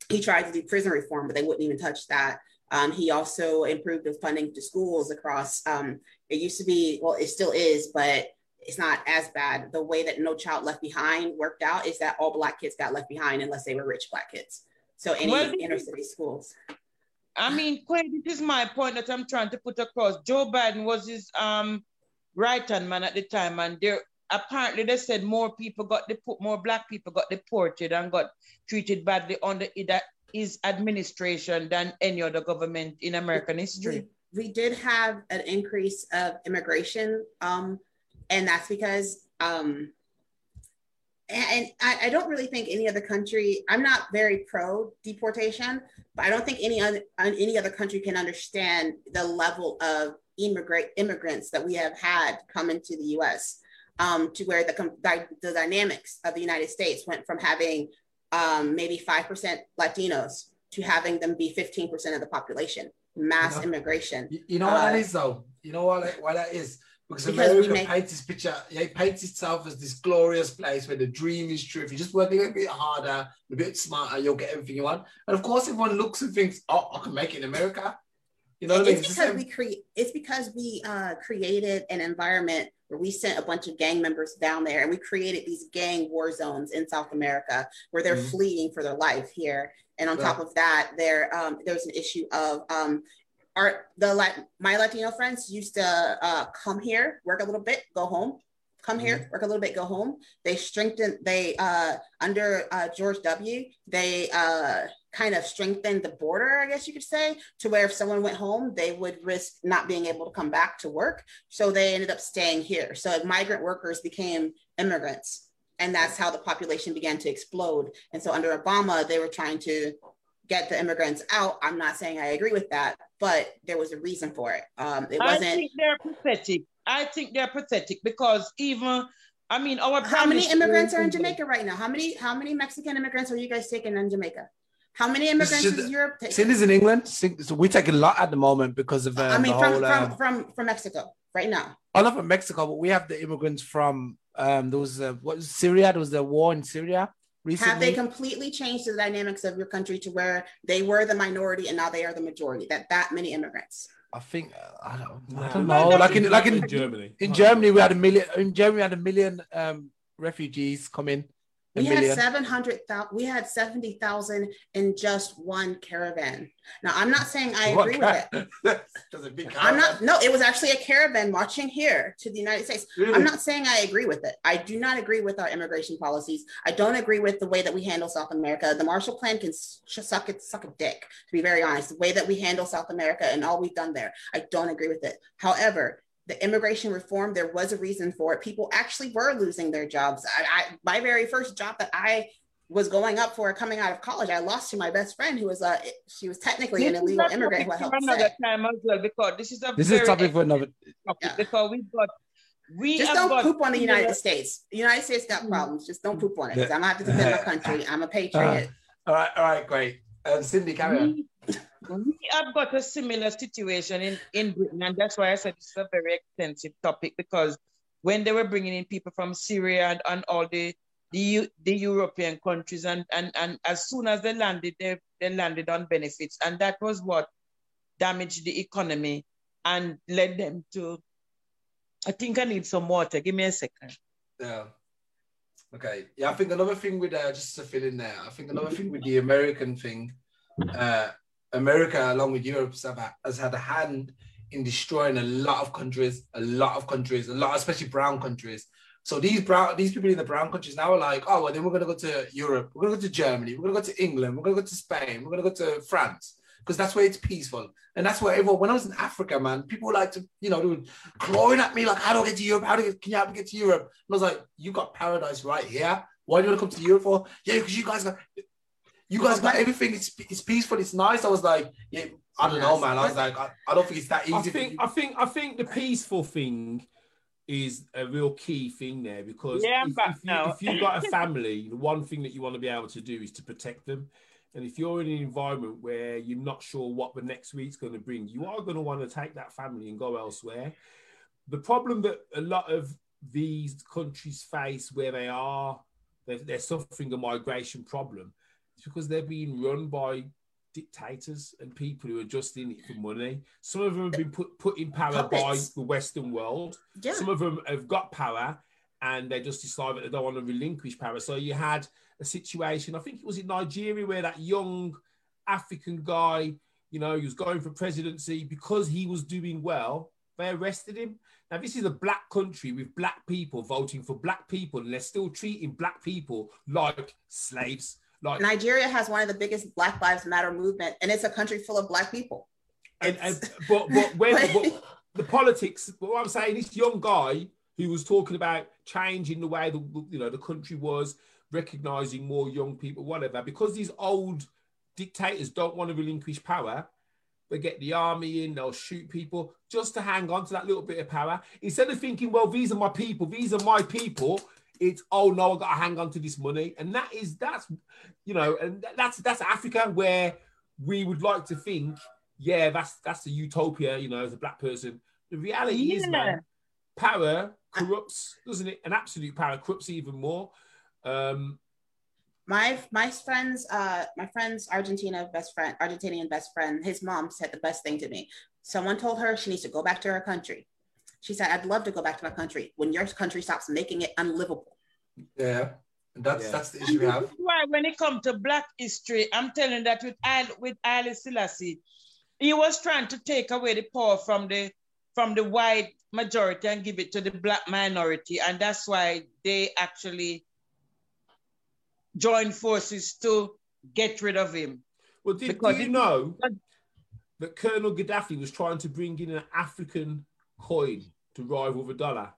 he tried to do prison reform, but they wouldn't even touch that. Um, he also improved the funding to schools across. Um, it used to be, well, it still is, but it's not as bad. The way that No Child Left Behind worked out is that all Black kids got left behind unless they were rich Black kids. So any well, inner city schools. I mean, *sighs* Quinn, this is my point that I'm trying to put across. Joe Biden was his um, right hand man at the time, and there apparently they said more people got the more black people got deported and got treated badly under his administration than any other government in American history. We, we did have an increase of immigration, um, and that's because um, and I, I, don't really think any other country i'm not very pro deportation but i don't think any other any other country can understand the level of immigrant immigrants that we have had come into the us um, to where the, the dynamics of the united states went from having um, maybe 5% latinos to having them be 15% of the population. Mass you know, immigration. you know what uh, that is though? You know what, what that is because, because America make... paints this picture, it paints itself as this glorious place where the dream is true. If you just work a little bit harder, a bit smarter, you'll get everything you want. And of course, everyone looks and thinks, "Oh, I can make it in America." You know, it's, I mean? because we create. It's because we uh, created an environment where we sent a bunch of gang members down there, and we created these gang war zones in South America where they're mm-hmm. fleeing for their life here. And on yeah. top of that, there um, there's an issue of um, our the my Latino friends used to uh, come here, work a little bit, go home, come here, mm-hmm. work a little bit, go home. They strengthened, they uh, under uh, George W. They uh, kind of strengthened the border, I guess you could say, to where if someone went home, they would risk not being able to come back to work. So they ended up staying here. So migrant workers became immigrants. And that's how the population began to explode. And so under Obama, they were trying to get the immigrants out. I'm not saying I agree with that, but there was a reason for it. Um, it wasn't. I think they're pathetic. I think they're pathetic because even, I mean, our how many immigrants are in Jamaica right now? How many how many Mexican immigrants are you guys taking in Jamaica? How many immigrants is Europe taking? Sin in England, so we take a lot at the moment because of. Um, I mean, from, whole, from, um, from from Mexico right now. I love from Mexico, but we have the immigrants from um, there was uh, what was Syria? There was the war in Syria recently? Have they completely changed the dynamics of your country to where they were the minority and now they are the majority? That that many immigrants. I think uh, I don't, I don't know. Like in like in, Germany. In Germany, we had a million. In Germany, we had a million um, refugees come in. We had 700,000 we had 70,000 in just one caravan. Now I'm not saying I agree with it. *laughs* I'm not no, it was actually a caravan marching here to the United States. Really? I'm not saying I agree with it. I do not agree with our immigration policies. I don't agree with the way that we handle South America. The Marshall Plan can suck it suck a dick to be very honest. The way that we handle South America and all we've done there, I don't agree with it. However, the immigration reform, there was a reason for it. People actually were losing their jobs. I, I, my very first job that I was going up for coming out of college, I lost to my best friend who was a she was technically this an illegal immigrant who helped another time as well because this is a this is a topic for another topic yeah. because we've got we just don't poop on the United States. The United States got mm. problems. Just don't poop on it. Because I'm gonna have to defend my *laughs* country. I'm a patriot. Uh, all right, all right, great. Um, Cindy, carry on we have got a similar situation in, in Britain, and that's why I said it's a very extensive topic because when they were bringing in people from Syria and, and all the the, the European countries, and, and, and as soon as they landed, they, they landed on benefits, and that was what damaged the economy and led them to. I think I need some water. Give me a second. Yeah. Okay. Yeah, I think another thing with uh, just to fill in there, I think another thing with the American thing, uh, America, along with Europe, has had a hand in destroying a lot of countries, a lot of countries, a lot, especially brown countries. So these brown, these people in the brown countries now are like, oh, well, then we're gonna go to Europe, we're gonna go to Germany, we're gonna go to England, we're gonna go to Spain, we're gonna go to France, because that's where it's peaceful. And that's where everyone, when I was in Africa, man, people like to, you know, they were clawing at me like, how do I get to Europe? How do I get, can you help me get to Europe? And I was like, you got paradise right here. Why do you want to come to Europe for? Yeah, because you guys got you guys got everything. It's, it's peaceful. It's nice. I was like, yeah, I don't know, man. I was like, I, I don't think it's that easy. I think, I think, I think the peaceful thing is a real key thing there because yeah, if, if, you, if you've got a *laughs* family, the one thing that you want to be able to do is to protect them. And if you're in an environment where you're not sure what the next week's going to bring, you are going to want to take that family and go elsewhere. The problem that a lot of these countries face where they are, they're, they're suffering a migration problem it's because they're being run by dictators and people who are just in it for money. Some of them have been put, put in power Puppets. by the Western world. Yeah. Some of them have got power and they just decide that they don't want to relinquish power. So you had a situation, I think it was in Nigeria, where that young African guy, you know, he was going for presidency because he was doing well. They arrested him. Now, this is a black country with black people voting for black people, and they're still treating black people like slaves. Like Nigeria has one of the biggest Black Lives Matter movement, and it's a country full of black people. And, and but but when *laughs* but the politics, but what I'm saying, this young guy who was talking about changing the way the you know the country was, recognizing more young people, whatever, because these old dictators don't want to relinquish power. They get the army in, they'll shoot people just to hang on to that little bit of power. Instead of thinking, well, these are my people, these are my people, it's oh no, I got to hang on to this money, and that is that's you know, and that's that's Africa where we would like to think, yeah, that's that's a utopia, you know, as a black person. The reality yeah. is, man, power corrupts, doesn't it? An absolute power corrupts even more. Um, my my friends, uh, my friend's Argentina best friend, Argentinian best friend, his mom said the best thing to me. Someone told her she needs to go back to her country. She said, I'd love to go back to my country when your country stops making it unlivable. Yeah. That's yeah. that's the issue we have. Why when it comes to black history, I'm telling that with with Haile Selassie, he was trying to take away the power from the from the white majority and give it to the black minority. And that's why they actually joined forces to get rid of him. Well, did, do you know that Colonel Gaddafi was trying to bring in an African coin to rival the dollar.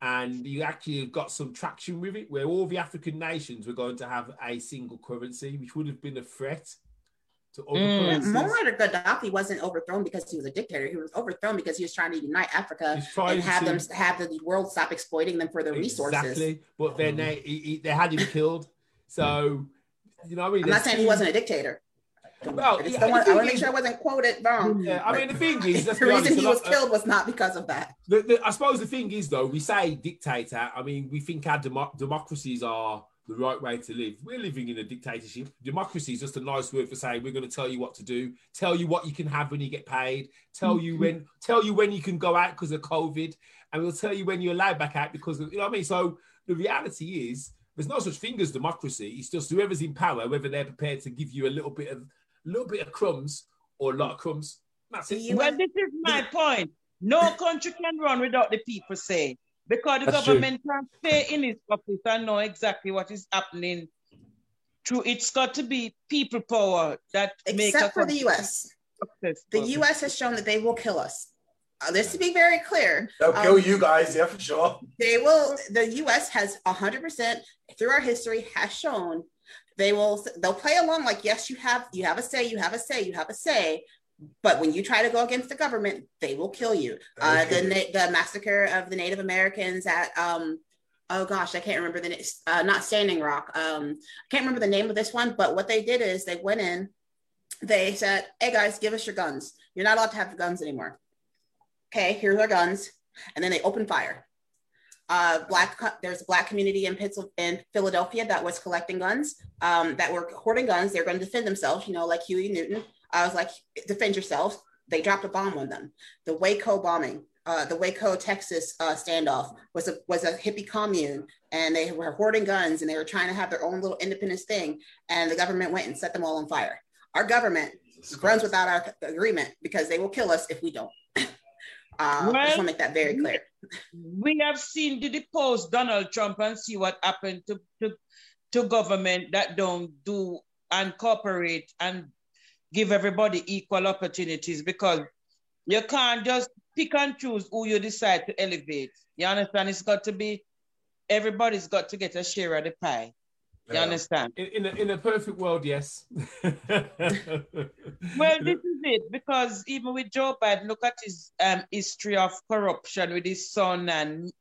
And you actually got some traction with it, where all the African nations were going to have a single currency, which would have been a threat to other mm. currencies. Muammar Gaddafi wasn't overthrown because he was a dictator. He was overthrown because he was trying to unite Africa and have to... them have the world stop exploiting them for their resources. Exactly, but then they he, they had him killed. So you know, I mean, I'm not saying he wasn't a dictator. Well, I, I want to make sure I wasn't quoted wrong. Yeah, I mean the thing is, *laughs* the reason he was killed was not because of that. The, the, I suppose the thing is, though, we say dictator. I mean, we think our demo- democracies are the right way to live. We're living in a dictatorship. Democracy is just a nice word for saying we're going to tell you what to do, tell you what you can have when you get paid, tell mm-hmm. you when, tell you when you can go out because of COVID, and we'll tell you when you're allowed back out because of, you know what I mean. So the reality is there's no such thing as democracy. It's just whoever's in power, whether they're prepared to give you a little bit of little bit of crumbs or a lot of crumbs. That's it. Well, this is my point. No country can run without the people saying because the That's government true. can stay in its office and know exactly what is happening. True, it's got to be people power that except for the U.S. The U.S. has shown that they will kill us. Uh, this to be very clear. They'll um, kill you guys, yeah, for sure. They will. The U.S. has hundred percent through our history has shown they will. They'll play along like yes, you have you have a say, you have a say, you have a say. But when you try to go against the government, they will kill you. Uh, the the massacre of the Native Americans at um, oh gosh, I can't remember the name. Uh, not Standing Rock. Um, I can't remember the name of this one. But what they did is they went in. They said, "Hey guys, give us your guns. You're not allowed to have the guns anymore." okay, here's our guns. And then they open fire. Uh, black there's a black community in, in Philadelphia that was collecting guns, um, that were hoarding guns. They're going to defend themselves, you know, like Huey Newton. I was like, defend yourselves. They dropped a bomb on them. The Waco bombing, uh, the Waco, Texas uh, standoff was a was a hippie commune, and they were hoarding guns, and they were trying to have their own little independence thing, and the government went and set them all on fire. Our government runs without our agreement because they will kill us if we don't. Uh, well, I just want to make that very clear. We have seen the depose Donald Trump and see what happened to, to, to government that don't do and cooperate and give everybody equal opportunities because you can't just pick and choose who you decide to elevate. You understand? It's got to be everybody's got to get a share of the pie. You yeah. understand? In, in, a, in a perfect world, yes. *laughs* well, this is it because even with Joe Biden, look at his um, history of corruption with his son and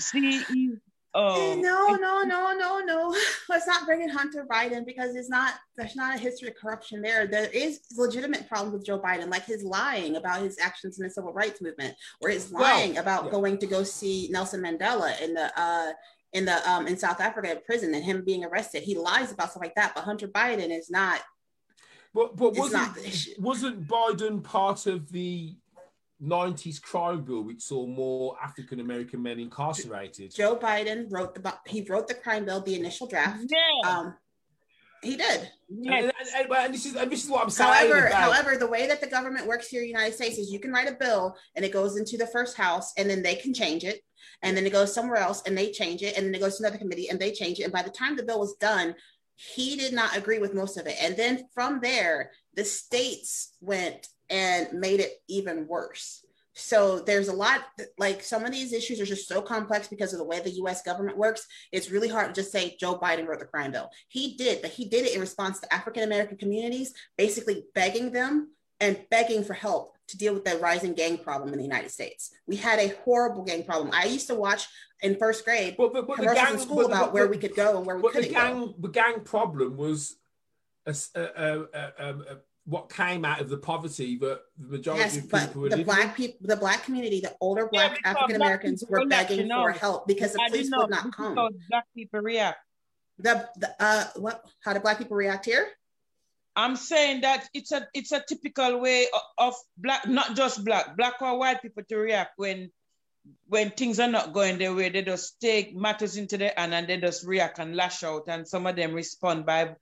see, Oh no, no, no, no, no. *laughs* Let's not bring in Hunter Biden because it's not there's not a history of corruption there. There is legitimate problems with Joe Biden, like his lying about his actions in the civil rights movement, or his lying well, about yeah. going to go see Nelson Mandela in the uh in the um in South Africa in prison and him being arrested. He lies about stuff like that, but Hunter Biden is not. But but wasn't wasn't Biden part of the 90s crime bill which saw more African American men incarcerated? Joe Biden wrote the he wrote the crime bill, the initial draft. Yeah. Um, he did. And, and, and, this is, and this is what I'm saying. However, about. however, the way that the government works here in the United States is you can write a bill and it goes into the first house and then they can change it and then it goes somewhere else and they change it and then it goes to another committee and they change it and by the time the bill was done he did not agree with most of it and then from there the states went and made it even worse so there's a lot like some of these issues are just so complex because of the way the US government works. It's really hard to just say Joe Biden wrote the crime bill. He did, but he did it in response to African American communities, basically begging them and begging for help to deal with the rising gang problem in the United States. We had a horrible gang problem. I used to watch in first grade but, but, but commercials gang, in school but, about where we could go and where we couldn't the gang, go. The gang problem was a, a, a, what came out of the poverty that the majority yes, of people but the black people the black community the older black yeah, african americans were begging for help because the police would not come black people react the, the uh what how do black people react here I'm saying that it's a it's a typical way of black, not just black, black or white people to react when when things are not going their way. They just take matters into their hand and they just react and lash out. And some of them respond by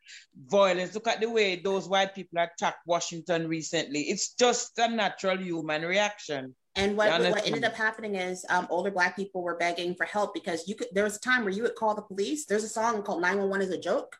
violence. Look at the way those white people attacked Washington recently. It's just a natural human reaction. And what, what ended up happening is um, older black people were begging for help because you could. There was a time where you would call the police. There's a song called "911 is a joke."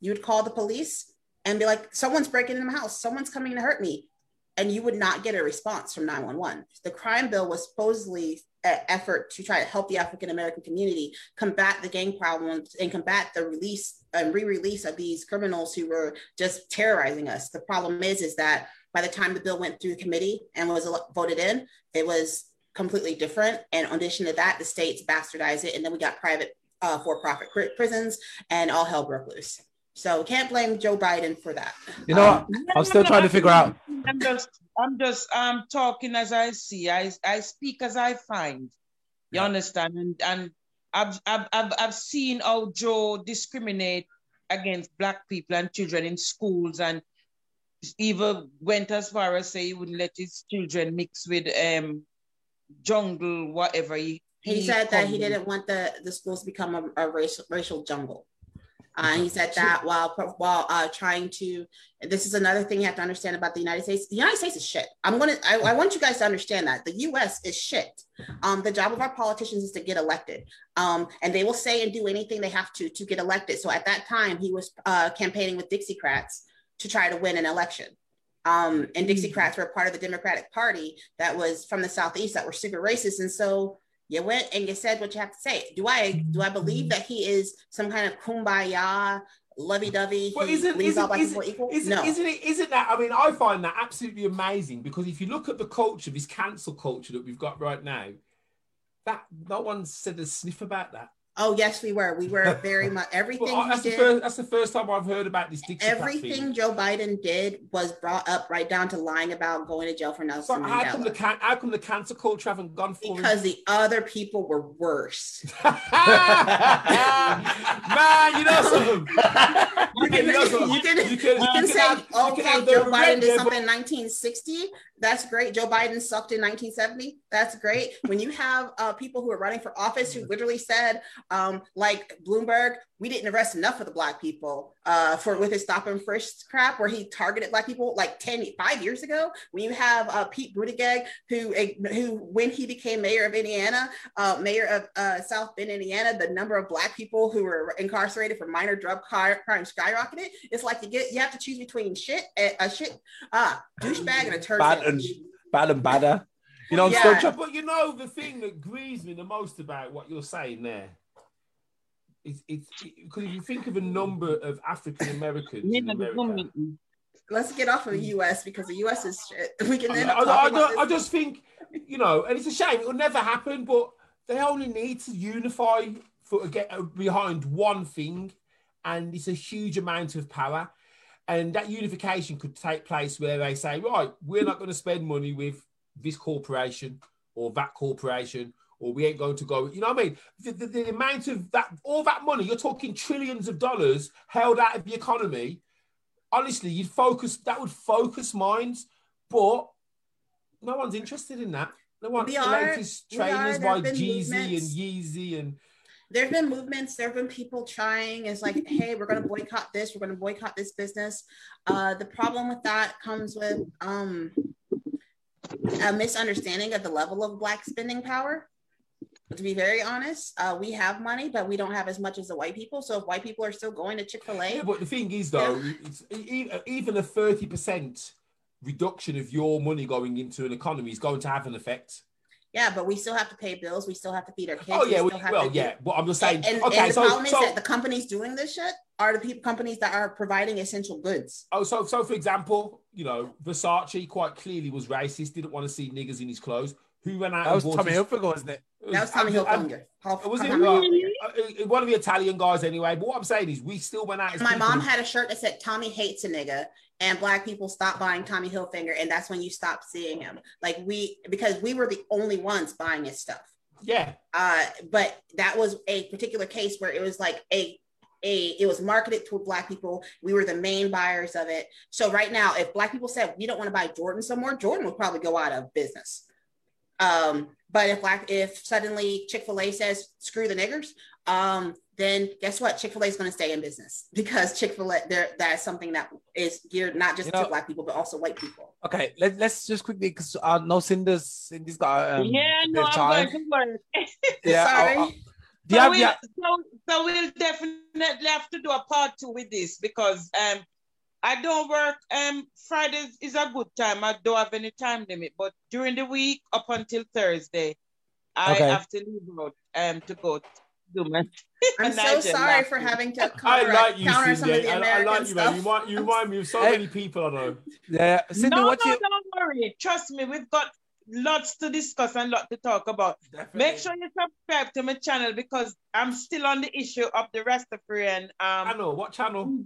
You would call the police and be like, someone's breaking in my house, someone's coming to hurt me. And you would not get a response from 911. The crime bill was supposedly an effort to try to help the African American community combat the gang problems and combat the release and re-release of these criminals who were just terrorizing us. The problem is, is that by the time the bill went through committee and was voted in, it was completely different. And in addition to that, the states bastardized it, and then we got private uh, for-profit prisons, and all hell broke loose. So can't blame Joe Biden for that. You know um, what? I'm still trying to figure out. I'm just, I'm just, I'm talking as I see. I, I speak as I find. You yeah. understand? And and I've, I've, I've, I've seen how Joe discriminate against black people and children in schools, and even went as far as say he wouldn't let his children mix with um jungle, whatever. He He said that he didn't want the, the schools to become a, a racial racial jungle. Uh, he said that while while uh, trying to. This is another thing you have to understand about the United States. The United States is shit. I'm gonna. I, I want you guys to understand that the U.S. is shit. Um, the job of our politicians is to get elected, um, and they will say and do anything they have to to get elected. So at that time, he was uh, campaigning with Dixiecrats to try to win an election. Um, and Dixiecrats were part of the Democratic Party that was from the Southeast that were super racist, and so you went and you said what you have to say. Do I do I believe that he is some kind of kumbaya, lovey-dovey? Well, isn't, isn't, isn't, isn't, no. isn't it? Isn't that? I mean, I find that absolutely amazing because if you look at the culture, this cancel culture that we've got right now, that no one said a sniff about that. Oh yes, we were. We were very *laughs* much everything. well, that's, the did, first, that's the first time I've heard about this. Dixie everything Joe Biden did was brought up right down to lying about going to jail for Nelson so how come the can- how come the cancer culture haven't gone for because him? the other people were worse. *laughs* Man, you know something. *laughs* you can, you, know something. you can, you can, you can, say, okay, Joe Biden did something in 1960 that's great. Joe Biden sucked in 1970. That's great. When you have uh, people who are running for office who literally said, um, like Bloomberg, we didn't arrest enough of the black people uh, for with his stop and frisk crap, where he targeted black people like 10, five years ago. When you have uh, Pete Buttigieg, who who when he became mayor of Indiana, uh, mayor of uh, South Bend, Indiana, the number of black people who were incarcerated for minor drug crime skyrocketed. It's like you get you have to choose between shit, a shit, uh, douchebag, and a turd. Bad and bad and badder. You know, yeah. But you know the thing that grieves me the most about what you're saying there it's it's because if you think of a number of African Americans in America. Let's get off of the U.S. because the U.S. is shit. *laughs* We can end I, up I, I, I just think, you know, and it's a shame it will never happen, but they only need to unify for get uh, behind one thing, and it's a huge amount of power. And that unification could take place where they say, right, we're not going to spend money with this corporation or that corporation or we ain't going to go. You know what I mean? The, the, the, amount of that, all that money, you're talking trillions of dollars held out of the economy. Honestly, you'd focus, that would focus minds, but no one's interested in that. No one, we the are, latest trainers by Jeezy and Yeezy and. There have been movements, there have been people trying, it's like, hey, we're going to boycott this, we're going to boycott this business. Uh, the problem with that comes with um, a misunderstanding of the level of Black spending power to be very honest, uh, we have money, but we don't have as much as the white people. So if white people are still going to Chick Fil A, yeah, but the thing is though, even a thirty percent reduction of your money going into an economy is going to have an effect. Yeah, but we still have to pay bills. We still have to feed our kids. Oh yeah, we well yeah. But I'm just saying. And, okay, and the so, problem so, is that the companies doing this shit are the people companies that are providing essential goods. Oh, so so for example, you know, Versace quite clearly was racist. Didn't want to see niggers in his clothes. Who ran out? That was Tommy Hilfiger, wasn't it? That was Tommy Hilfiger. It Was it uh, one of the Italian guys anyway? But what I'm saying is, we still went out. My mom had a shirt that said "Tommy hates a nigga," and black people stopped buying Tommy Hilfiger, and that's when you stopped seeing him. Like we, because we were the only ones buying his stuff. Yeah. Uh, but that was a particular case where it was like a a it was marketed to black people we were the main buyers of it so right now if black people said we don't want to buy jordan some more jordan would probably go out of business um, but if black, if suddenly Chick Fil A says screw the niggers, um, then guess what? Chick Fil A is going to stay in business *laughs* because Chick Fil A there that is something that is geared not just you know, to black people but also white people. Okay, let, let's just quickly because uh, no Cinder's Cindy's got um, yeah no I'm going to work. *laughs* yeah, sorry. I'll, I'll, so, we'll, so, so we'll definitely have to do a part two with this because um I don't work. Um, Fridays is a good time. I don't have any time limit, but during the week up until Thursday, I okay. have to leave out um to go do my. *laughs* I'm so sorry for having to counter, *laughs* I like you, counter some of the American I, I like you, man. You remind, you remind me of so many people I know. Yeah, Cindy, no, what no, you... don't worry. Trust me, we've got lots to discuss and lot to talk about. Definitely. Make sure you subscribe to my channel because I'm still on the issue of the Rastafarian. Um, I know what channel.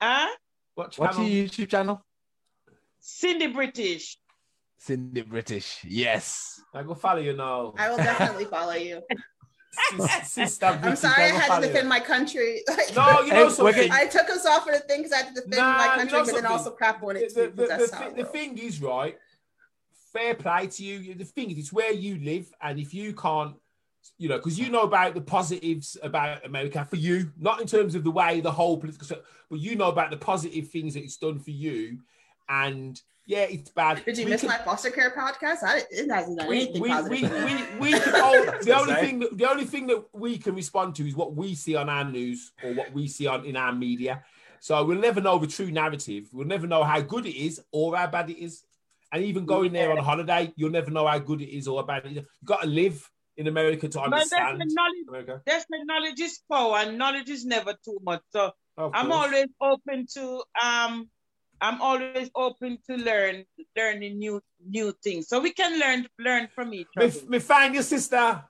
Huh? What What's your YouTube channel? Cindy British. Cindy British. Yes. I go follow you now. I will definitely follow you. *laughs* Sister I'm sorry I had to defend you. my country. no, you know, so I took us off of the thing because I had to defend nah, my country, you know but then also crap on it the, too. The, the, the thing is, right? Fair play to you. The thing is, it's where you live, and if you can't you know, because you know about the positives about America for you, not in terms of the way the whole political, but you know about the positive things that it's done for you, and yeah, it's bad. Did you we miss can, my foster care podcast? I, it hasn't done we, anything we, positive. We, we, we *laughs* can, oh, the only thing that the only thing that we can respond to is what we see on our news or what we see on in our media. So we'll never know the true narrative. We'll never know how good it is or how bad it is. And even going there on a holiday, you'll never know how good it is or how bad it is. You've got to live in America to understand. But knowledge, America. That's the knowledge is power, and knowledge is never too much. So I'm always open to um I'm always open to learn, learning new new things. So we can learn learn from each other. Me, me find your sister.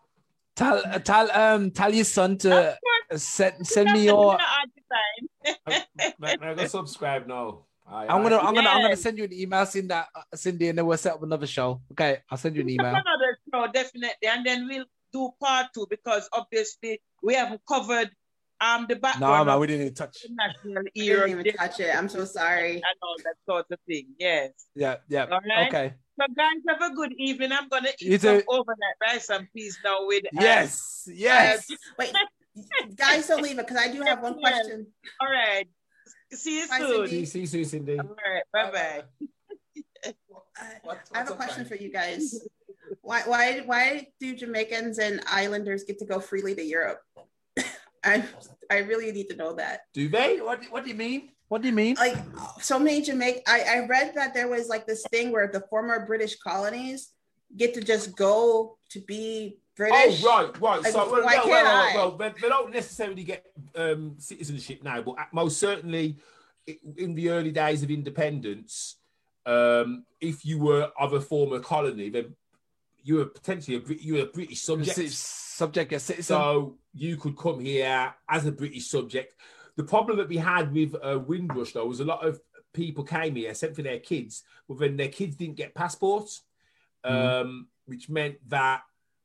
Tell uh, tell um tell your son to send send me your. I'm gonna subscribe now. I, I'm gonna, I, I'm gonna, I'm gonna send you an email, Cindy, uh, Cindy, and then we'll set up another show. Okay, I'll send you an email. Another show, definitely, and then we'll do part two because obviously we haven't covered um the background. No, man, we didn't even touch. National era. didn't even touch it. I'm so sorry. And all that sort of thing. Yes. Yeah. Yeah. All right. Okay. So guys, have a good evening. I'm gonna eat you some too. overnight rice and peas now with. Uh, yes. Yes. Uh, wait, guys, don't leave it because I do have one *laughs* question. All right. See you Bye, soon. See, see you soon, Cindy. All right. Bye bye. I have a question for you guys. Why, why, why do Jamaicans and Islanders get to go freely to Europe? *laughs* I, I really need to know that. Do they? What, what do you mean? What do you mean? Like so many Jamaica. I, I read that there was like this thing where the former British colonies get to just go to be British. Oh right, right. Like, so well, well, well, well, they, they don't necessarily get um, citizenship now, but most certainly in the early days of independence, um, if you were of a former colony, then you were potentially a you were a British subject. Subject, a citizen. So you could come here as a British subject. The problem that we had with uh, Windrush though was a lot of people came here, sent for their kids, but then their kids didn't get passports, mm. um, which meant that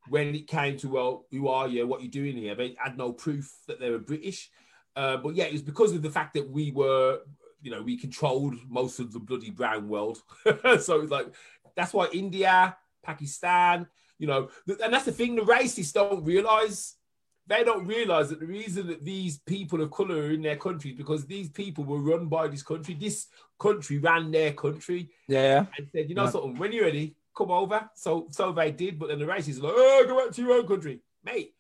when it came to well, who are you? What are you doing here? They had no proof that they were British. Uh, but yeah, it was because of the fact that we were, you know, we controlled most of the bloody brown world. *laughs* so it's like that's why India, Pakistan, you know, and that's the thing. The racists don't realize. They don't realize that the reason that these people of color are in their country is because these people were run by this country. This country ran their country. Yeah. And said, you know yeah. something, when you're ready, come over. So so they did, but then the racists are like, oh, go back to your own country, mate.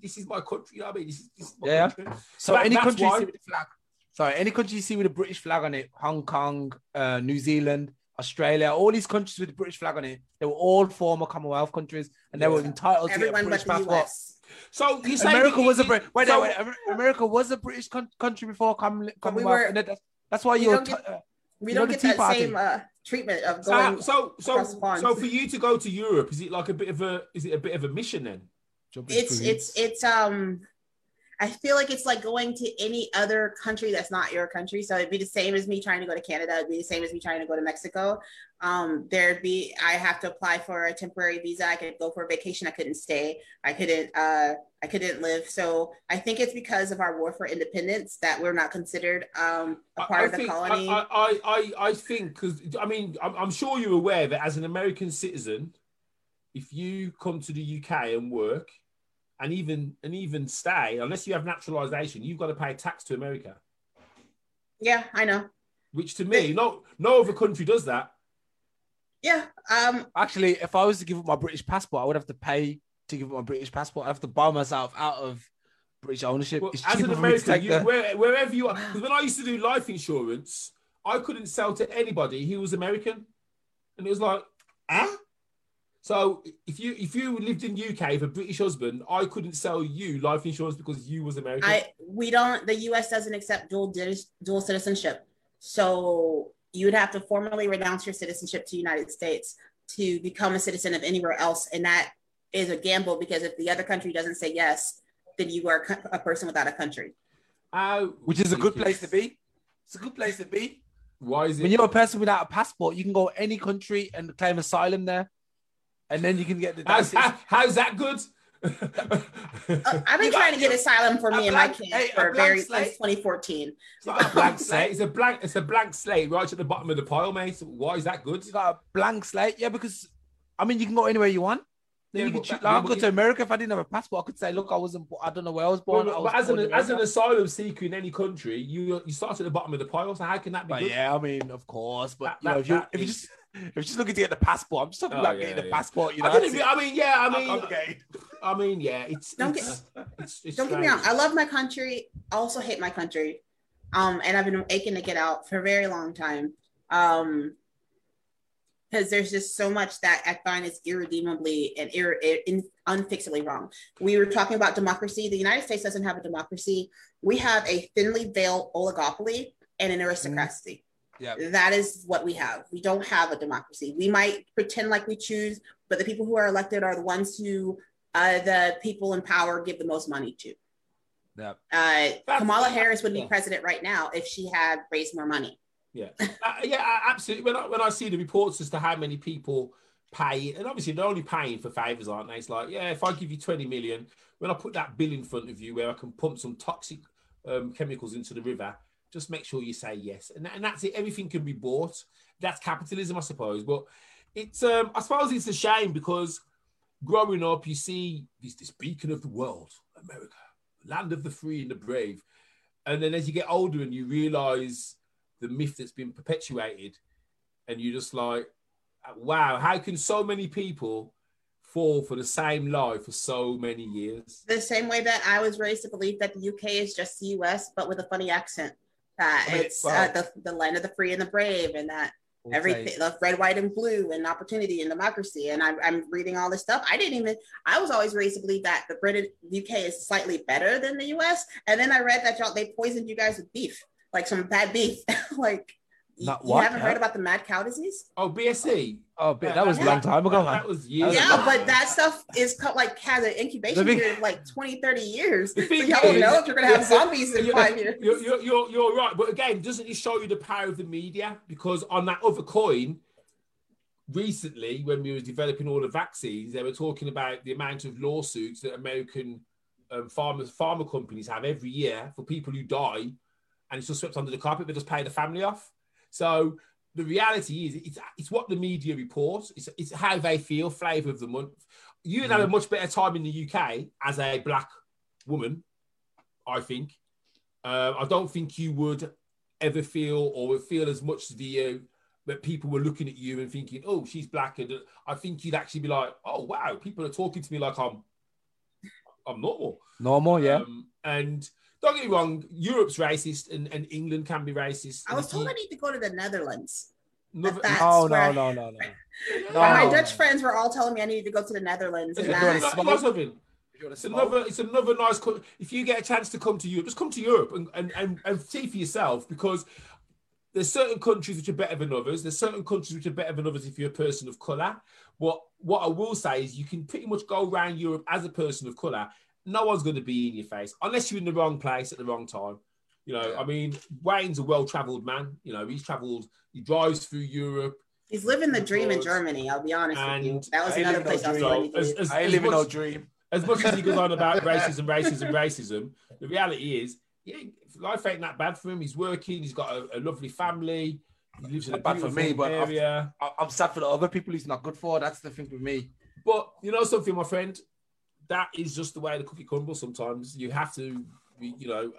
This is my country. You know what I mean? This is, this is yeah. Country. So, so that, any country why... you see with the flag. Sorry, any country you see with a British flag on it, Hong Kong, uh, New Zealand, Australia, all these countries with the British flag on it, they were all former Commonwealth countries, and they were entitled Everyone to get a British passport. So you say America was a Brit- wait, so, wait, wait, America was a British con- country before Commonwealth. We were, that's, that's why you're. T- uh, we don't get that Party. same uh, treatment of going. So, so, so, so for you to go to Europe, is it like a bit of a? Is it a bit of a mission then? It's it's it's um. I feel like it's like going to any other country that's not your country. So it'd be the same as me trying to go to Canada. It'd be the same as me trying to go to Mexico. Um, there'd be I have to apply for a temporary visa. I could go for a vacation. I couldn't stay. I couldn't. Uh, I couldn't live. So I think it's because of our war for independence that we're not considered um, a part I, I of the think, colony. I, I, I, I think because I mean I'm, I'm sure you're aware that as an American citizen, if you come to the UK and work, and even and even stay, unless you have naturalization, you've got to pay tax to America. Yeah, I know. Which to me, no no other country does that. Yeah. Um. Actually, if I was to give up my British passport, I would have to pay to give up my British passport. I have to buy myself out of British ownership. Well, as an American, you, the... where, wherever you are, because when I used to do life insurance, I couldn't sell to anybody who was American, and it was like, ah. So if you if you lived in UK with a British husband, I couldn't sell you life insurance because you was American. I we don't. The US doesn't accept dual dual citizenship, so you would have to formally renounce your citizenship to United States to become a citizen of anywhere else, and that is a gamble because if the other country doesn't say yes, then you are a person without a country. Uh, Which is a good place to be. It's a good place to be. Why is it? When you're a person without a passport, you can go any country and claim asylum there, and then you can get the. How's, how, how's that good? uh, I've been trying to get asylum for me and my kids hey, for very since 2014. It's a blank slate. It's a blank. It's a blank slate right at the bottom of the pile, mate. Why is that good? You got a blank slate, yeah. Because I mean, you can go anywhere you want. Then yeah, you could I'll go to America if I didn't have a passport. I could say, look, I wasn't. I don't know where I was born. Well, was but as an as an asylum seeker in any country, you you start at the bottom of the pile. So how can that be? good? Yeah, I mean, of course, but that, you know, if you if you just if you're just looking to get the passport, I'm just talking oh, about yeah, getting the yeah. passport. You know, I, I, mean, yeah, I mean, okay. I mean, yeah, it's don't it's, get it's, it's don't strange. get me wrong. I love my country. I also hate my country, um, and I've been aching to get out for a very long time. Um, because there's just so much that I find is irredeemably and ir- in, unfixably wrong. We were talking about democracy. The United States doesn't have a democracy. We have a thinly veiled oligopoly and an aristocracy. Yeah. That is what we have. We don't have a democracy. We might pretend like we choose, but the people who are elected are the ones who uh, the people in power give the most money to. Yeah. Uh, Kamala Harris would be yeah. president right now if she had raised more money. Yeah, *laughs* uh, yeah, absolutely. When I, when I see the reports as to how many people pay, and obviously they're only paying for favors, aren't they? It's like, yeah, if I give you 20 million, when I put that bill in front of you where I can pump some toxic um, chemicals into the river, just make sure you say yes. And, and that's it. Everything can be bought. That's capitalism, I suppose. But it's, um, I suppose it's a shame because growing up, you see this, this beacon of the world, America, land of the free and the brave. And then as you get older and you realize the myth that's been perpetuated, and you're just like, wow, how can so many people fall for the same lie for so many years? The same way that I was raised to believe that the UK is just the US, but with a funny accent. That it's uh, the, the land of the free and the brave, and that we'll everything, the red, white, and blue, and opportunity and democracy. And I'm, I'm reading all this stuff. I didn't even, I was always raised to believe that the British UK is slightly better than the US. And then I read that y'all, they poisoned you guys with beef like some bad beef. *laughs* like Not you haven't heard about the mad cow disease? Oh, BSE. Oh, but that was a long time ago. That was years. Yeah, ago. but that stuff is cut, like has an incubation period of like 20, 30 years. So y'all don't know if you're gonna have *laughs* zombies in five years. You're, you're, you're, you're right, but again, doesn't it show you the power of the media? Because on that other coin, recently when we were developing all the vaccines, they were talking about the amount of lawsuits that American um, pharma pharma companies have every year for people who die and it's just swept under the carpet. They just pay the family off. So the reality is, it's, it's what the media reports. It's, it's how they feel. Flavour of the month. You'd mm. have a much better time in the UK as a black woman, I think. Uh, I don't think you would ever feel or would feel as much the uh, that people were looking at you and thinking, "Oh, she's black," and I think you'd actually be like, "Oh, wow, people are talking to me like I'm, I'm normal." Normal, yeah. Um, and don't get me wrong, Europe's racist and, and England can be racist. I was told I need to go to the Netherlands. No, oh, no, no, no, *laughs* no, no. My Dutch friends were all telling me I needed to go to the Netherlands. And that, it's another, it's another nice. If you get a chance to come to Europe, just come to Europe and, and, and, and see for yourself because there's certain countries which are better than others. There's certain countries which are better than others if you're a person of color. What what I will say is you can pretty much go around Europe as a person of color no one's going to be in your face unless you're in the wrong place at the wrong time. You know, yeah. I mean, Wayne's a well-traveled man. You know, he's traveled. He drives through Europe. He's living the dream in Germany. I'll be honest with you. That was I another place I was going as, as, I live in no dream. As much as he goes on about *laughs* racism, racism, racism, the reality is, yeah, life ain't that bad for him. He's working. He's got a, a lovely family. He lives in a bad for me, but area. I'm, I'm sad for the other people. He's not good for. That's the thing with me. But you know something, my friend that is just the way the cookie crumbles. Sometimes you have to, you know,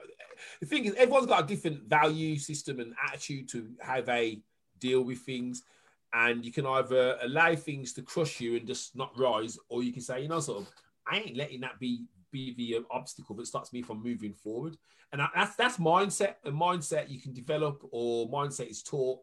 the thing is, everyone's got a different value system and attitude to how they deal with things. And you can either allow things to crush you and just not rise, or you can say, you know, sort of, I ain't letting that be be the um, obstacle that stops me from moving forward. And that's that's mindset. A mindset you can develop, or mindset is taught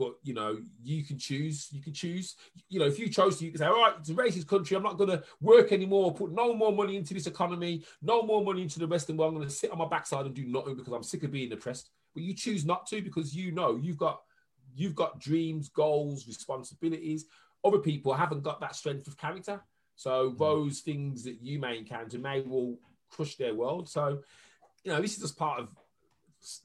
but you know you can choose you can choose. You know if you chose to you can say all right it's a racist country i'm not going to work anymore put no more money into this economy no more money into the western world i'm going to sit on my backside and do nothing because i'm sick of being oppressed. But you choose not to because you know you've got you've got dreams goals responsibilities. Other people haven't got that strength of character. So mm. those things that you may encounter may will crush their world. So you know this is just part of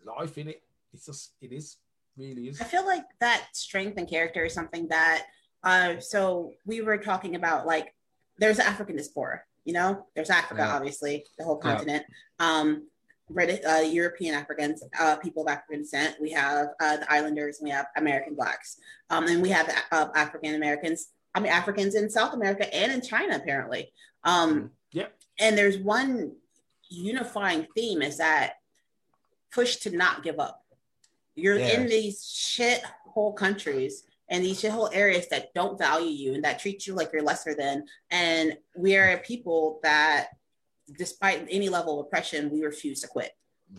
life in it it's just it is really is. I feel like that strength and character is something that. Uh, so we were talking about like there's African diaspora. You know, there's Africa, yeah. obviously, the whole continent. Yeah. Um, British, uh, European Africans, uh, people of African descent. We have uh, the Islanders, and we have American blacks, um, and we have uh, African Americans. I mean, Africans in South America and in China, apparently. Um, yeah. And there's one unifying theme is that push to not give up. You're yeah. in these shit hole countries and these shithole areas that don't value you and that treat you like you're lesser than. And we are a people that, despite any level of oppression, we refuse to quit.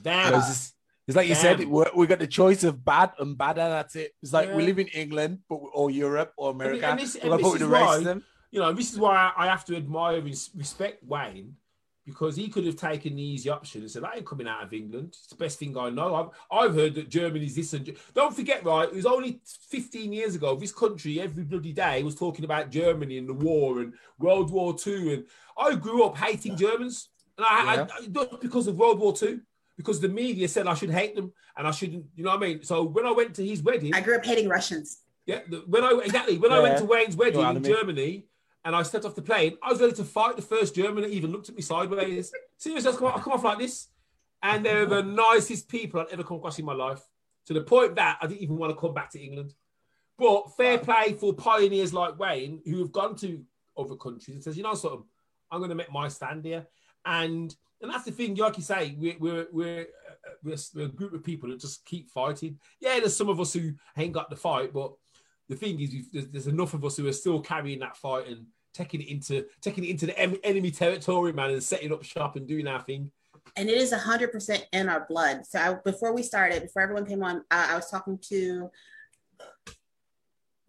Damn. It's, it's like you Damn. said, we got the choice of bad and bad, and that's it. It's like yeah. we live in England, but or Europe or America. And, this, and this is why, you know, this is why I have to admire and respect Wayne because he could have taken the easy option and said, I ain't coming out of England. It's the best thing I know. I've, I've heard that Germany's this and don't forget, right? It was only 15 years ago. This country every bloody day was talking about Germany and the war and World War II. And I grew up hating Germans. And I, yeah. I, not because of World War II, because the media said I should hate them and I shouldn't, you know what I mean? So when I went to his wedding, I grew up hating Russians. Yeah, when I exactly when yeah. I went to Wayne's wedding in Germany, and I stepped off the plane, I was ready to fight the first German that even looked at me sideways. Seriously, I come, off, I come off like this. And they're the *laughs* nicest people I've ever come across in my life. To the point that I didn't even want to come back to England. But fair play for pioneers like Wayne who have gone to other countries and says, you know, sort of, I'm going to make my stand here. And and that's the thing, like you say, we're we're we're, we're, uh, uh, we're a group of people that just keep fighting. Yeah, there's some of us who ain't got the fight, but the thing is, there's, there's enough of us who are still carrying that fight and taking it into taking it into the enemy territory, man, and setting up shop and doing our thing. And it is hundred percent in our blood. So I, before we started, before everyone came on, uh, I was talking to.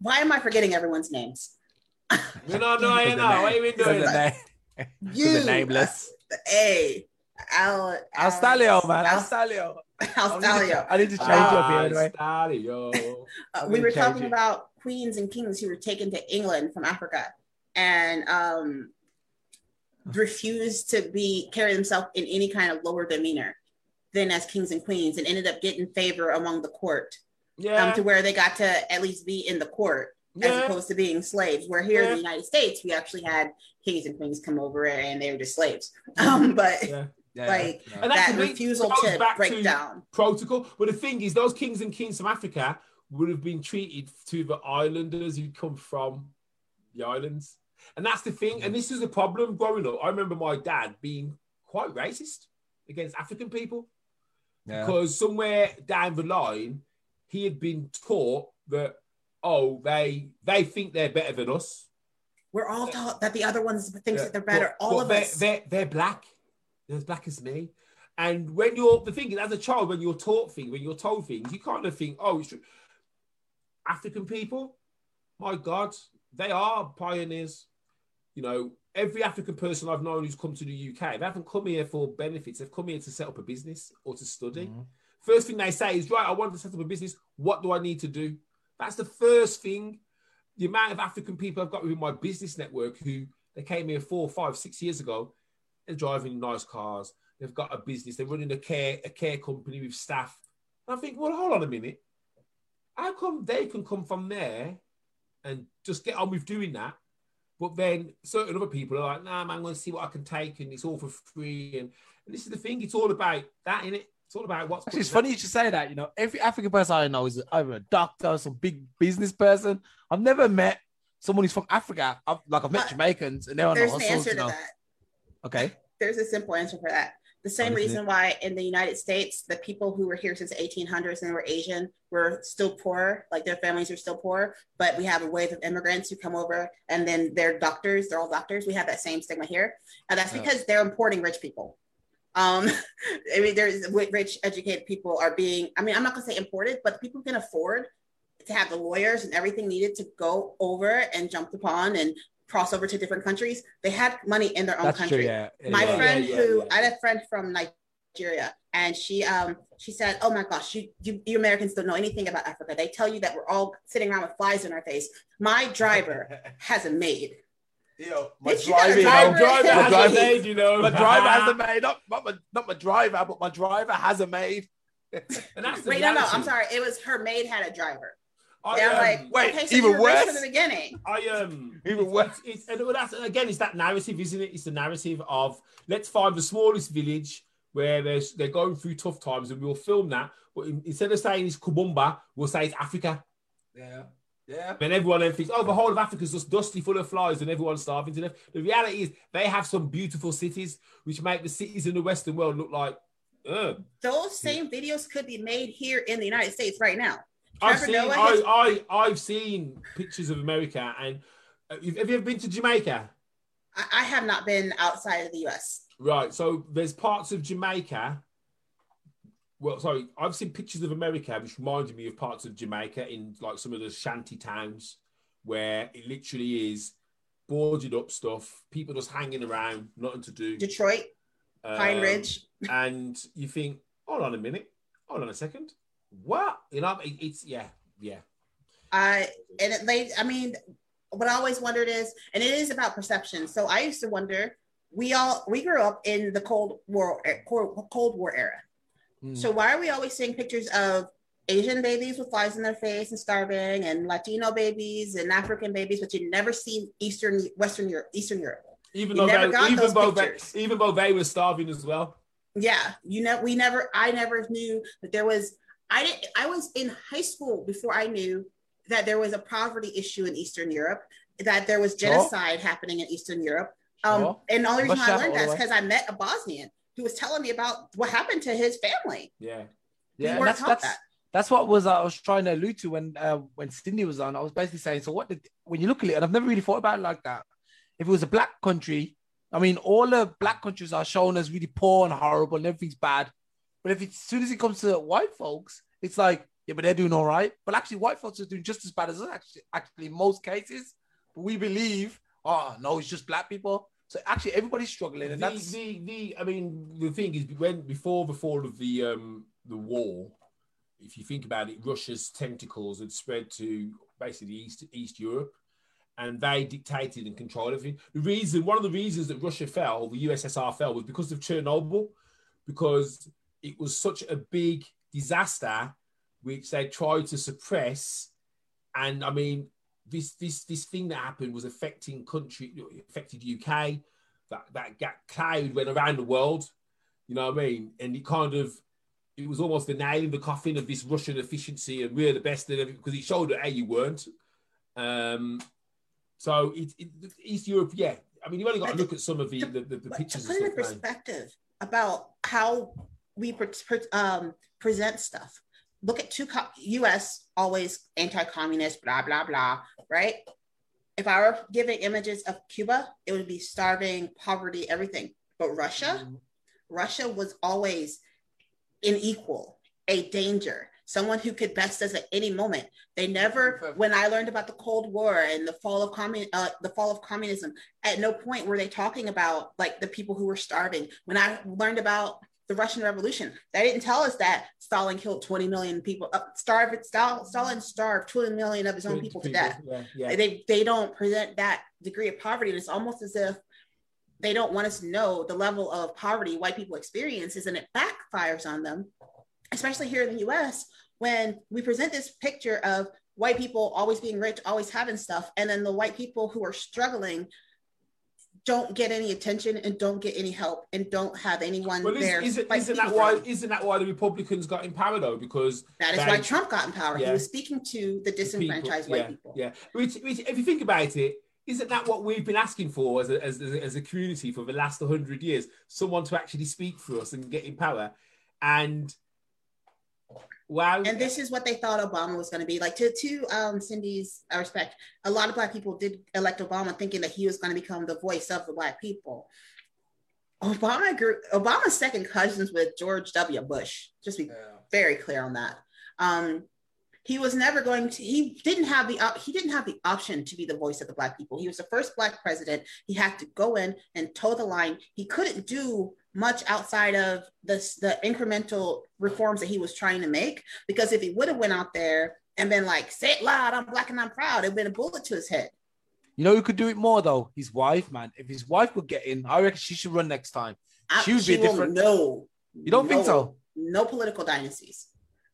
Why am I forgetting everyone's names? no, *laughs* no, no, know. What are you doing? The *laughs* you, the nameless. A. Al, Al Stalio, man. Al Stalio. Al Stalio. I need to change uh, up here anyway. Stalio. Uh, we were talking it. about queens and kings who were taken to England from Africa and um, refused to be carry themselves in any kind of lower demeanor than as kings and queens, and ended up getting favor among the court. Um, yeah. Um, to where they got to at least be in the court yeah. as opposed to being slaves. Where here yeah. in the United States, we actually had kings and queens come over and they were just slaves. *laughs* Um, but yeah. Yeah, like and that refusal to break to down protocol. But the thing is, those kings and queens from Africa would have been treated to the islanders who come from the islands. And that's the thing. And this is the problem growing up. I remember my dad being quite racist against African people yeah. because somewhere down the line, he had been taught that, oh, they they think they're better than us. We're all taught that the other ones think yeah. that they're better. But, all but of they're, us. They're, they're black. They're as black as me. And when you're the thing is, as a child, when you're taught things, when you're told things, you kind of think, oh, it's true. African people, my God, they are pioneers. You know, every African person I've known who's come to the UK, they haven't come here for benefits. They've come here to set up a business or to study. Mm-hmm. First thing they say is, right, I want to set up a business. What do I need to do? That's the first thing. The amount of African people I've got within my business network who they came here four, five, six years ago, they're driving nice cars. They've got a business. They're running a care a care company with staff. And I think, well, hold on a minute. How come they can come from there and just get on with doing that but then certain other people are like, nah, man, I'm going to see what I can take, and it's all for free. And, and this is the thing, it's all about that, in it. It's all about what's. Actually, it's funny you should say that. You know, every African person I know is either a doctor, or some big business person. I've never met someone who's from Africa. I've, like I've met uh, Jamaicans, and they're on There's an answer to know. that. Okay. There's a simple answer for that. The same reason why in the United States, the people who were here since 1800s and were Asian were still poor, like their families are still poor, but we have a wave of immigrants who come over and then they're doctors, they're all doctors. We have that same stigma here. And that's because they're importing rich people. Um, *laughs* I mean, there's rich, educated people are being, I mean, I'm not gonna say imported, but the people can afford to have the lawyers and everything needed to go over and jump the pond and cross over to different countries, they had money in their own That's country. True, yeah. My yeah, friend yeah, who I had a friend from Nigeria and she um she said, Oh my gosh, you, you you Americans don't know anything about Africa. They tell you that we're all sitting around with flies in our face. My driver *laughs* has a maid. Yo, my driver, driver, driver *laughs* has driver, a maid, you know. My driver has a *laughs* maid, not, not, my, not my driver, but my driver has a maid. and that's Wait, no, no, I'm sorry. It was her maid had a driver. I, um, like, wait, okay, so even worse from the beginning. I um, even worse. It's, it's, and that's again, it's that narrative, isn't it? It's the narrative of let's find the smallest village where there's they're going through tough times, and we'll film that. But in, instead of saying it's Kubumba, we'll say it's Africa. Yeah. Yeah. And everyone then thinks, oh, the whole of Africa is just dusty, full of flies, and everyone's starving to death. The reality is, they have some beautiful cities, which make the cities in the Western world look like. Ugh. Those same videos could be made here in the United States right now. I've seen, I, I, I've seen pictures of America, and uh, have you ever been to Jamaica? I, I have not been outside of the US. Right. So there's parts of Jamaica. Well, sorry, I've seen pictures of America, which reminded me of parts of Jamaica in like some of the shanty towns where it literally is boarded up stuff, people just hanging around, nothing to do. Detroit, Pine um, Ridge. *laughs* and you think, hold on a minute, hold on a second. What? You know, it, it's yeah, yeah. I and it they I mean, what I always wondered is, and it is about perception. So I used to wonder, we all we grew up in the Cold War Cold War era. Mm. So why are we always seeing pictures of Asian babies with flies in their face and starving, and Latino babies and African babies, but you never see Eastern Western Europe, Eastern Europe. Even you though they, even though they, even though they were starving as well. Yeah, you know, we never. I never knew that there was. I didn't. I was in high school before I knew that there was a poverty issue in Eastern Europe, that there was genocide happening in Eastern Europe. Um, and the only reason I learned that is because I met a Bosnian who was telling me about what happened to his family. Yeah, yeah, that's that's, that. that's what was uh, I was trying to allude to when uh, when Cindy was on. I was basically saying, so what did when you look at it, and I've never really thought about it like that. If it was a black country, I mean, all the black countries are shown as really poor and horrible, and everything's bad. But if it's, as soon as it comes to white folks, it's like yeah, but they're doing all right. But actually, white folks are doing just as bad as us, actually, actually in most cases. But we believe, oh, no, it's just black people. So actually, everybody's struggling, and the, that's the the. I mean, the thing is, when before the fall of the um the war, if you think about it, Russia's tentacles had spread to basically East East Europe, and they dictated and controlled everything. The reason, one of the reasons that Russia fell, the USSR fell, was because of Chernobyl, because it was such a big disaster which they tried to suppress. And I mean, this this this thing that happened was affecting country, affected UK. That that, that cloud went around the world. You know what I mean? And it kind of it was almost the nail in the coffin of this Russian efficiency, and we're the best of it because it showed that hey, you weren't. Um, so it, it, East Europe, yeah. I mean, you've only got to look at some of the the, the, the pictures. To put in perspective about how we pre- pre- um, present stuff look at two co- US always anti-communist, blah blah blah, right? If I were giving images of Cuba, it would be starving, poverty, everything. But Russia, mm-hmm. Russia was always an equal, a danger, someone who could best us at any moment. They never, when I learned about the Cold War and the fall of commun, uh, the fall of communism, at no point were they talking about like the people who were starving. When I learned about the Russian Revolution. They didn't tell us that Stalin killed 20 million people, uh, starved, Stalin starved 20 million of his own people, to death. Yeah, yeah. They, they don't present that degree of poverty. And it's almost as if they don't want us to know the level of poverty white people experiences and it backfires on them, especially here in the US, when we present this picture of white people always being rich, always having stuff, and then the white people who are struggling don't get any attention and don't get any help and don't have anyone well, there. Is, not that why? Isn't that why the Republicans got in power though? Because that is they, why Trump got in power. Yeah. He was speaking to the disenfranchised people, white yeah, people. Yeah, which, which, if you think about it, isn't that what we've been asking for as a, as, as a community for the last 100 years? Someone to actually speak for us and get in power. And Wow. And this is what they thought Obama was going to be. Like to to um, Cindy's respect, a lot of black people did elect Obama thinking that he was going to become the voice of the black people. Obama grew Obama's second cousins with George W. Bush. Just be yeah. very clear on that. Um, he was never going to. He didn't have the op, he didn't have the option to be the voice of the black people. He was the first black president. He had to go in and toe the line. He couldn't do much outside of the, the incremental reforms that he was trying to make. Because if he would have went out there and been like, say it loud, I'm black and I'm proud, it'd been a bullet to his head. You know who could do it more though? His wife, man. If his wife would get in, I reckon she should run next time. She would be different. No, you don't no, think so? No political dynasties.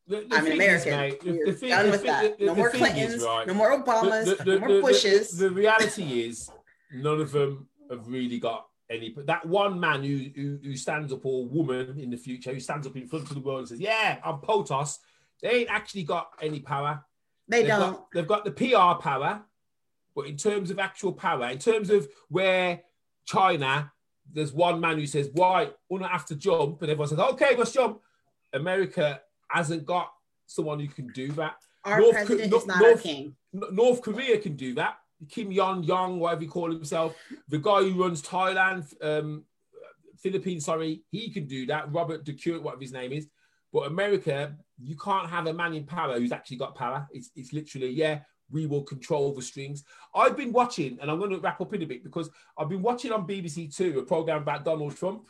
The, the I'm an American. Is, mate, the, the thing, done with that. no more Clintons, is, right, no more Obamas, no more Bushes. The, reality is, none of them have really got any but that one man who, who, who stands up or woman in the future who stands up in front of the world and says, "Yeah, I'm POTUS," they ain't actually got any power. They they've don't. Got, they've got the PR power, but in terms of actual power, in terms of where China, there's one man who says, "Why, not have to jump," and everyone says, "Okay, let's jump." America hasn't got someone who can do that. Our North, president is not North, king. North Korea can do that. Kim Yon Young, whatever he call himself, the guy who runs Thailand, um, Philippines, sorry, he can do that. Robert DeCure, whatever his name is. But America, you can't have a man in power who's actually got power. It's, it's literally, yeah, we will control the strings. I've been watching, and I'm going to wrap up in a bit because I've been watching on BBC Two a program about Donald Trump,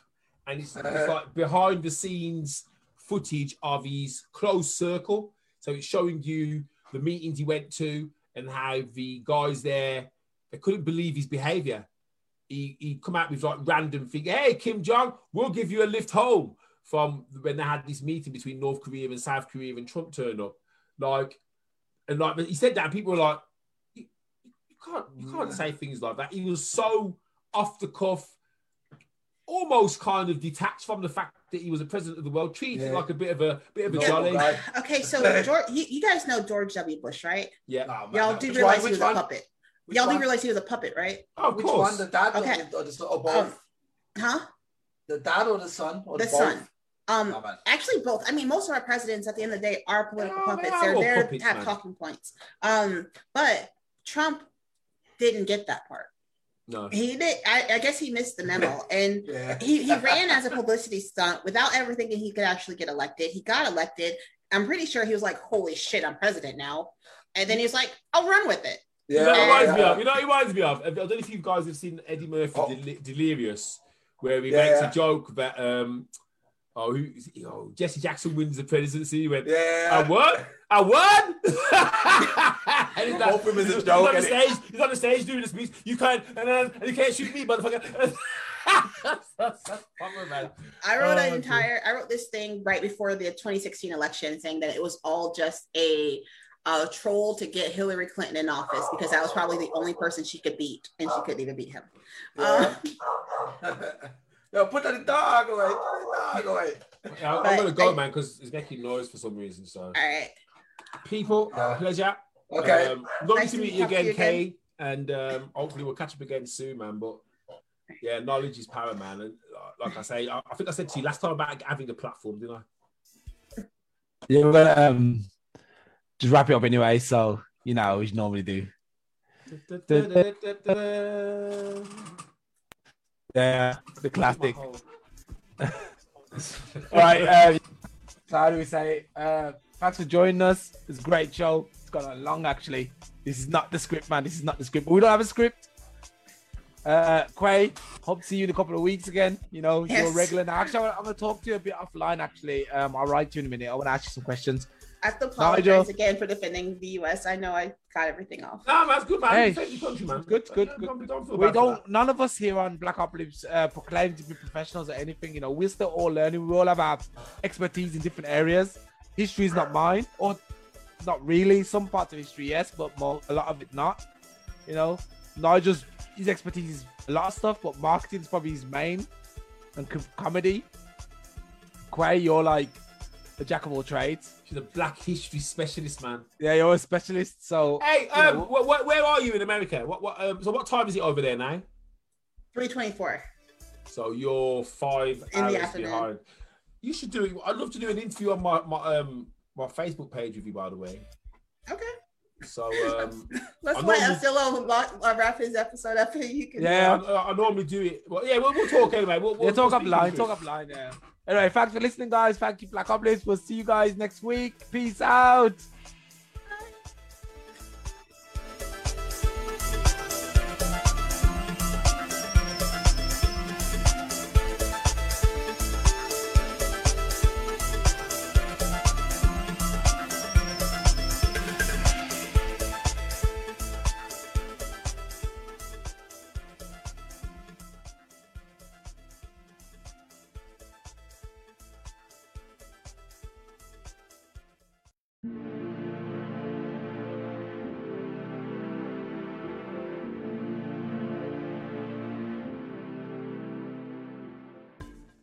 and it's, it's uh-huh. like behind the scenes footage of his close circle. So it's showing you the meetings he went to and how the guys there they couldn't believe his behavior. He he come out with like random thing. Hey, Kim Jong, we'll give you a lift home from when they had this meeting between North Korea and South Korea and Trump turned up. Like, and like he said that, and people were like, you, you can't you can't say things like that. He was so off the cuff, almost kind of detached from the fact that he was a president of the world, treated yeah. like a bit of a bit of a jolly. *laughs* Okay, so George, you, you, guys know George W. Bush, right? Yeah. Oh, Y'all do realize he was one? a puppet. Which Y'all one? do realize he was a puppet, right? Oh, of Which course. one? The dad okay. or, the, or both? Um, huh? The dad or the son? Or the, the son. Um, oh, actually, both. I mean, most of our presidents, at the end of the day, are political oh, puppets. They're there to have talking points. Um, but Trump didn't get that part. No, he did. I, I guess he missed the memo, *laughs* and yeah. he, he ran as a publicity stunt without ever thinking he could actually get elected. He got elected. I'm pretty sure he was like, "Holy shit, I'm president now," and then he was like, "I'll run with it." Yeah, you know, it reminds yeah. me of. You know, it reminds me of. I don't know if you guys have seen Eddie Murphy oh. Del- Delirious, where he yeah. makes a joke that um, oh, who, oh, Jesse Jackson wins the presidency. He went, yeah, I won, I won. *laughs* and he's, like, him as a joke. He's on, the stage, he's on the stage doing this speech. You can't, and, then, and you can't shoot me, motherfucker. *laughs* I wrote an oh, entire. I wrote this thing right before the 2016 election, saying that it was all just a a troll to get Hillary Clinton in office because that was probably the only person she could beat, and she couldn't even beat him. Yeah. Um, *laughs* Yo, put that dog away. Put dog away. Yeah, I'm, gonna go, man, because it's making noise for some reason. So, all right, people, yeah. pleasure. Okay, um, lovely nice to meet you again, Kay, and um, hopefully we'll catch up again soon, man. But yeah, knowledge is power, man. And uh, like I say, I, I think I said to you last time about having a platform, didn't I? Yeah, we're um, just wrap it up anyway. So you know, we normally do. Yeah, the classic. *laughs* right. Uh, so how do we say? Uh, thanks for joining us. It's a great show. It's got a long actually. This is not the script, man. This is not the script. But we don't have a script. Uh, Quay, hope to see you in a couple of weeks again. You know, yes. you're regular now. Actually, I'm going to talk to you a bit offline. Actually, um, I'll write to you in a minute. I want to ask you some questions. I have to apologize Nigel. again for defending the US. I know I got everything off. No, that's good, man. Hey, country, man. Good, good, good. Don't, don't, don't we don't. None of us here on Black Ops uh, proclaim to be professionals or anything. You know, we're still all learning. We all have our expertise in different areas. History is not mine, or not really. Some parts of history, yes, but more, a lot of it not. You know, Nigel's his expertise is a lot of stuff, but marketing is probably his main, and comedy. Quay, you're like a jack of all trades. She's a Black History specialist, man. Yeah, you're a specialist. So hey, um, wh- wh- where are you in America? What what? Um, so what time is it over there now? Three twenty-four. So you're five in hours behind. You should do it. I'd love to do an interview on my my um my Facebook page with you, by the way. Okay. So *laughs* um, let's let Asilo wrap his episode up. You can. Yeah, I, I, normally do it. Well, yeah, we'll, we'll talk anyway. We'll, we'll yeah, talk we'll up line. Talk up line. Yeah. Anyway, thanks for listening, guys. Thank you, Black Ops. We'll see you guys next week. Peace out.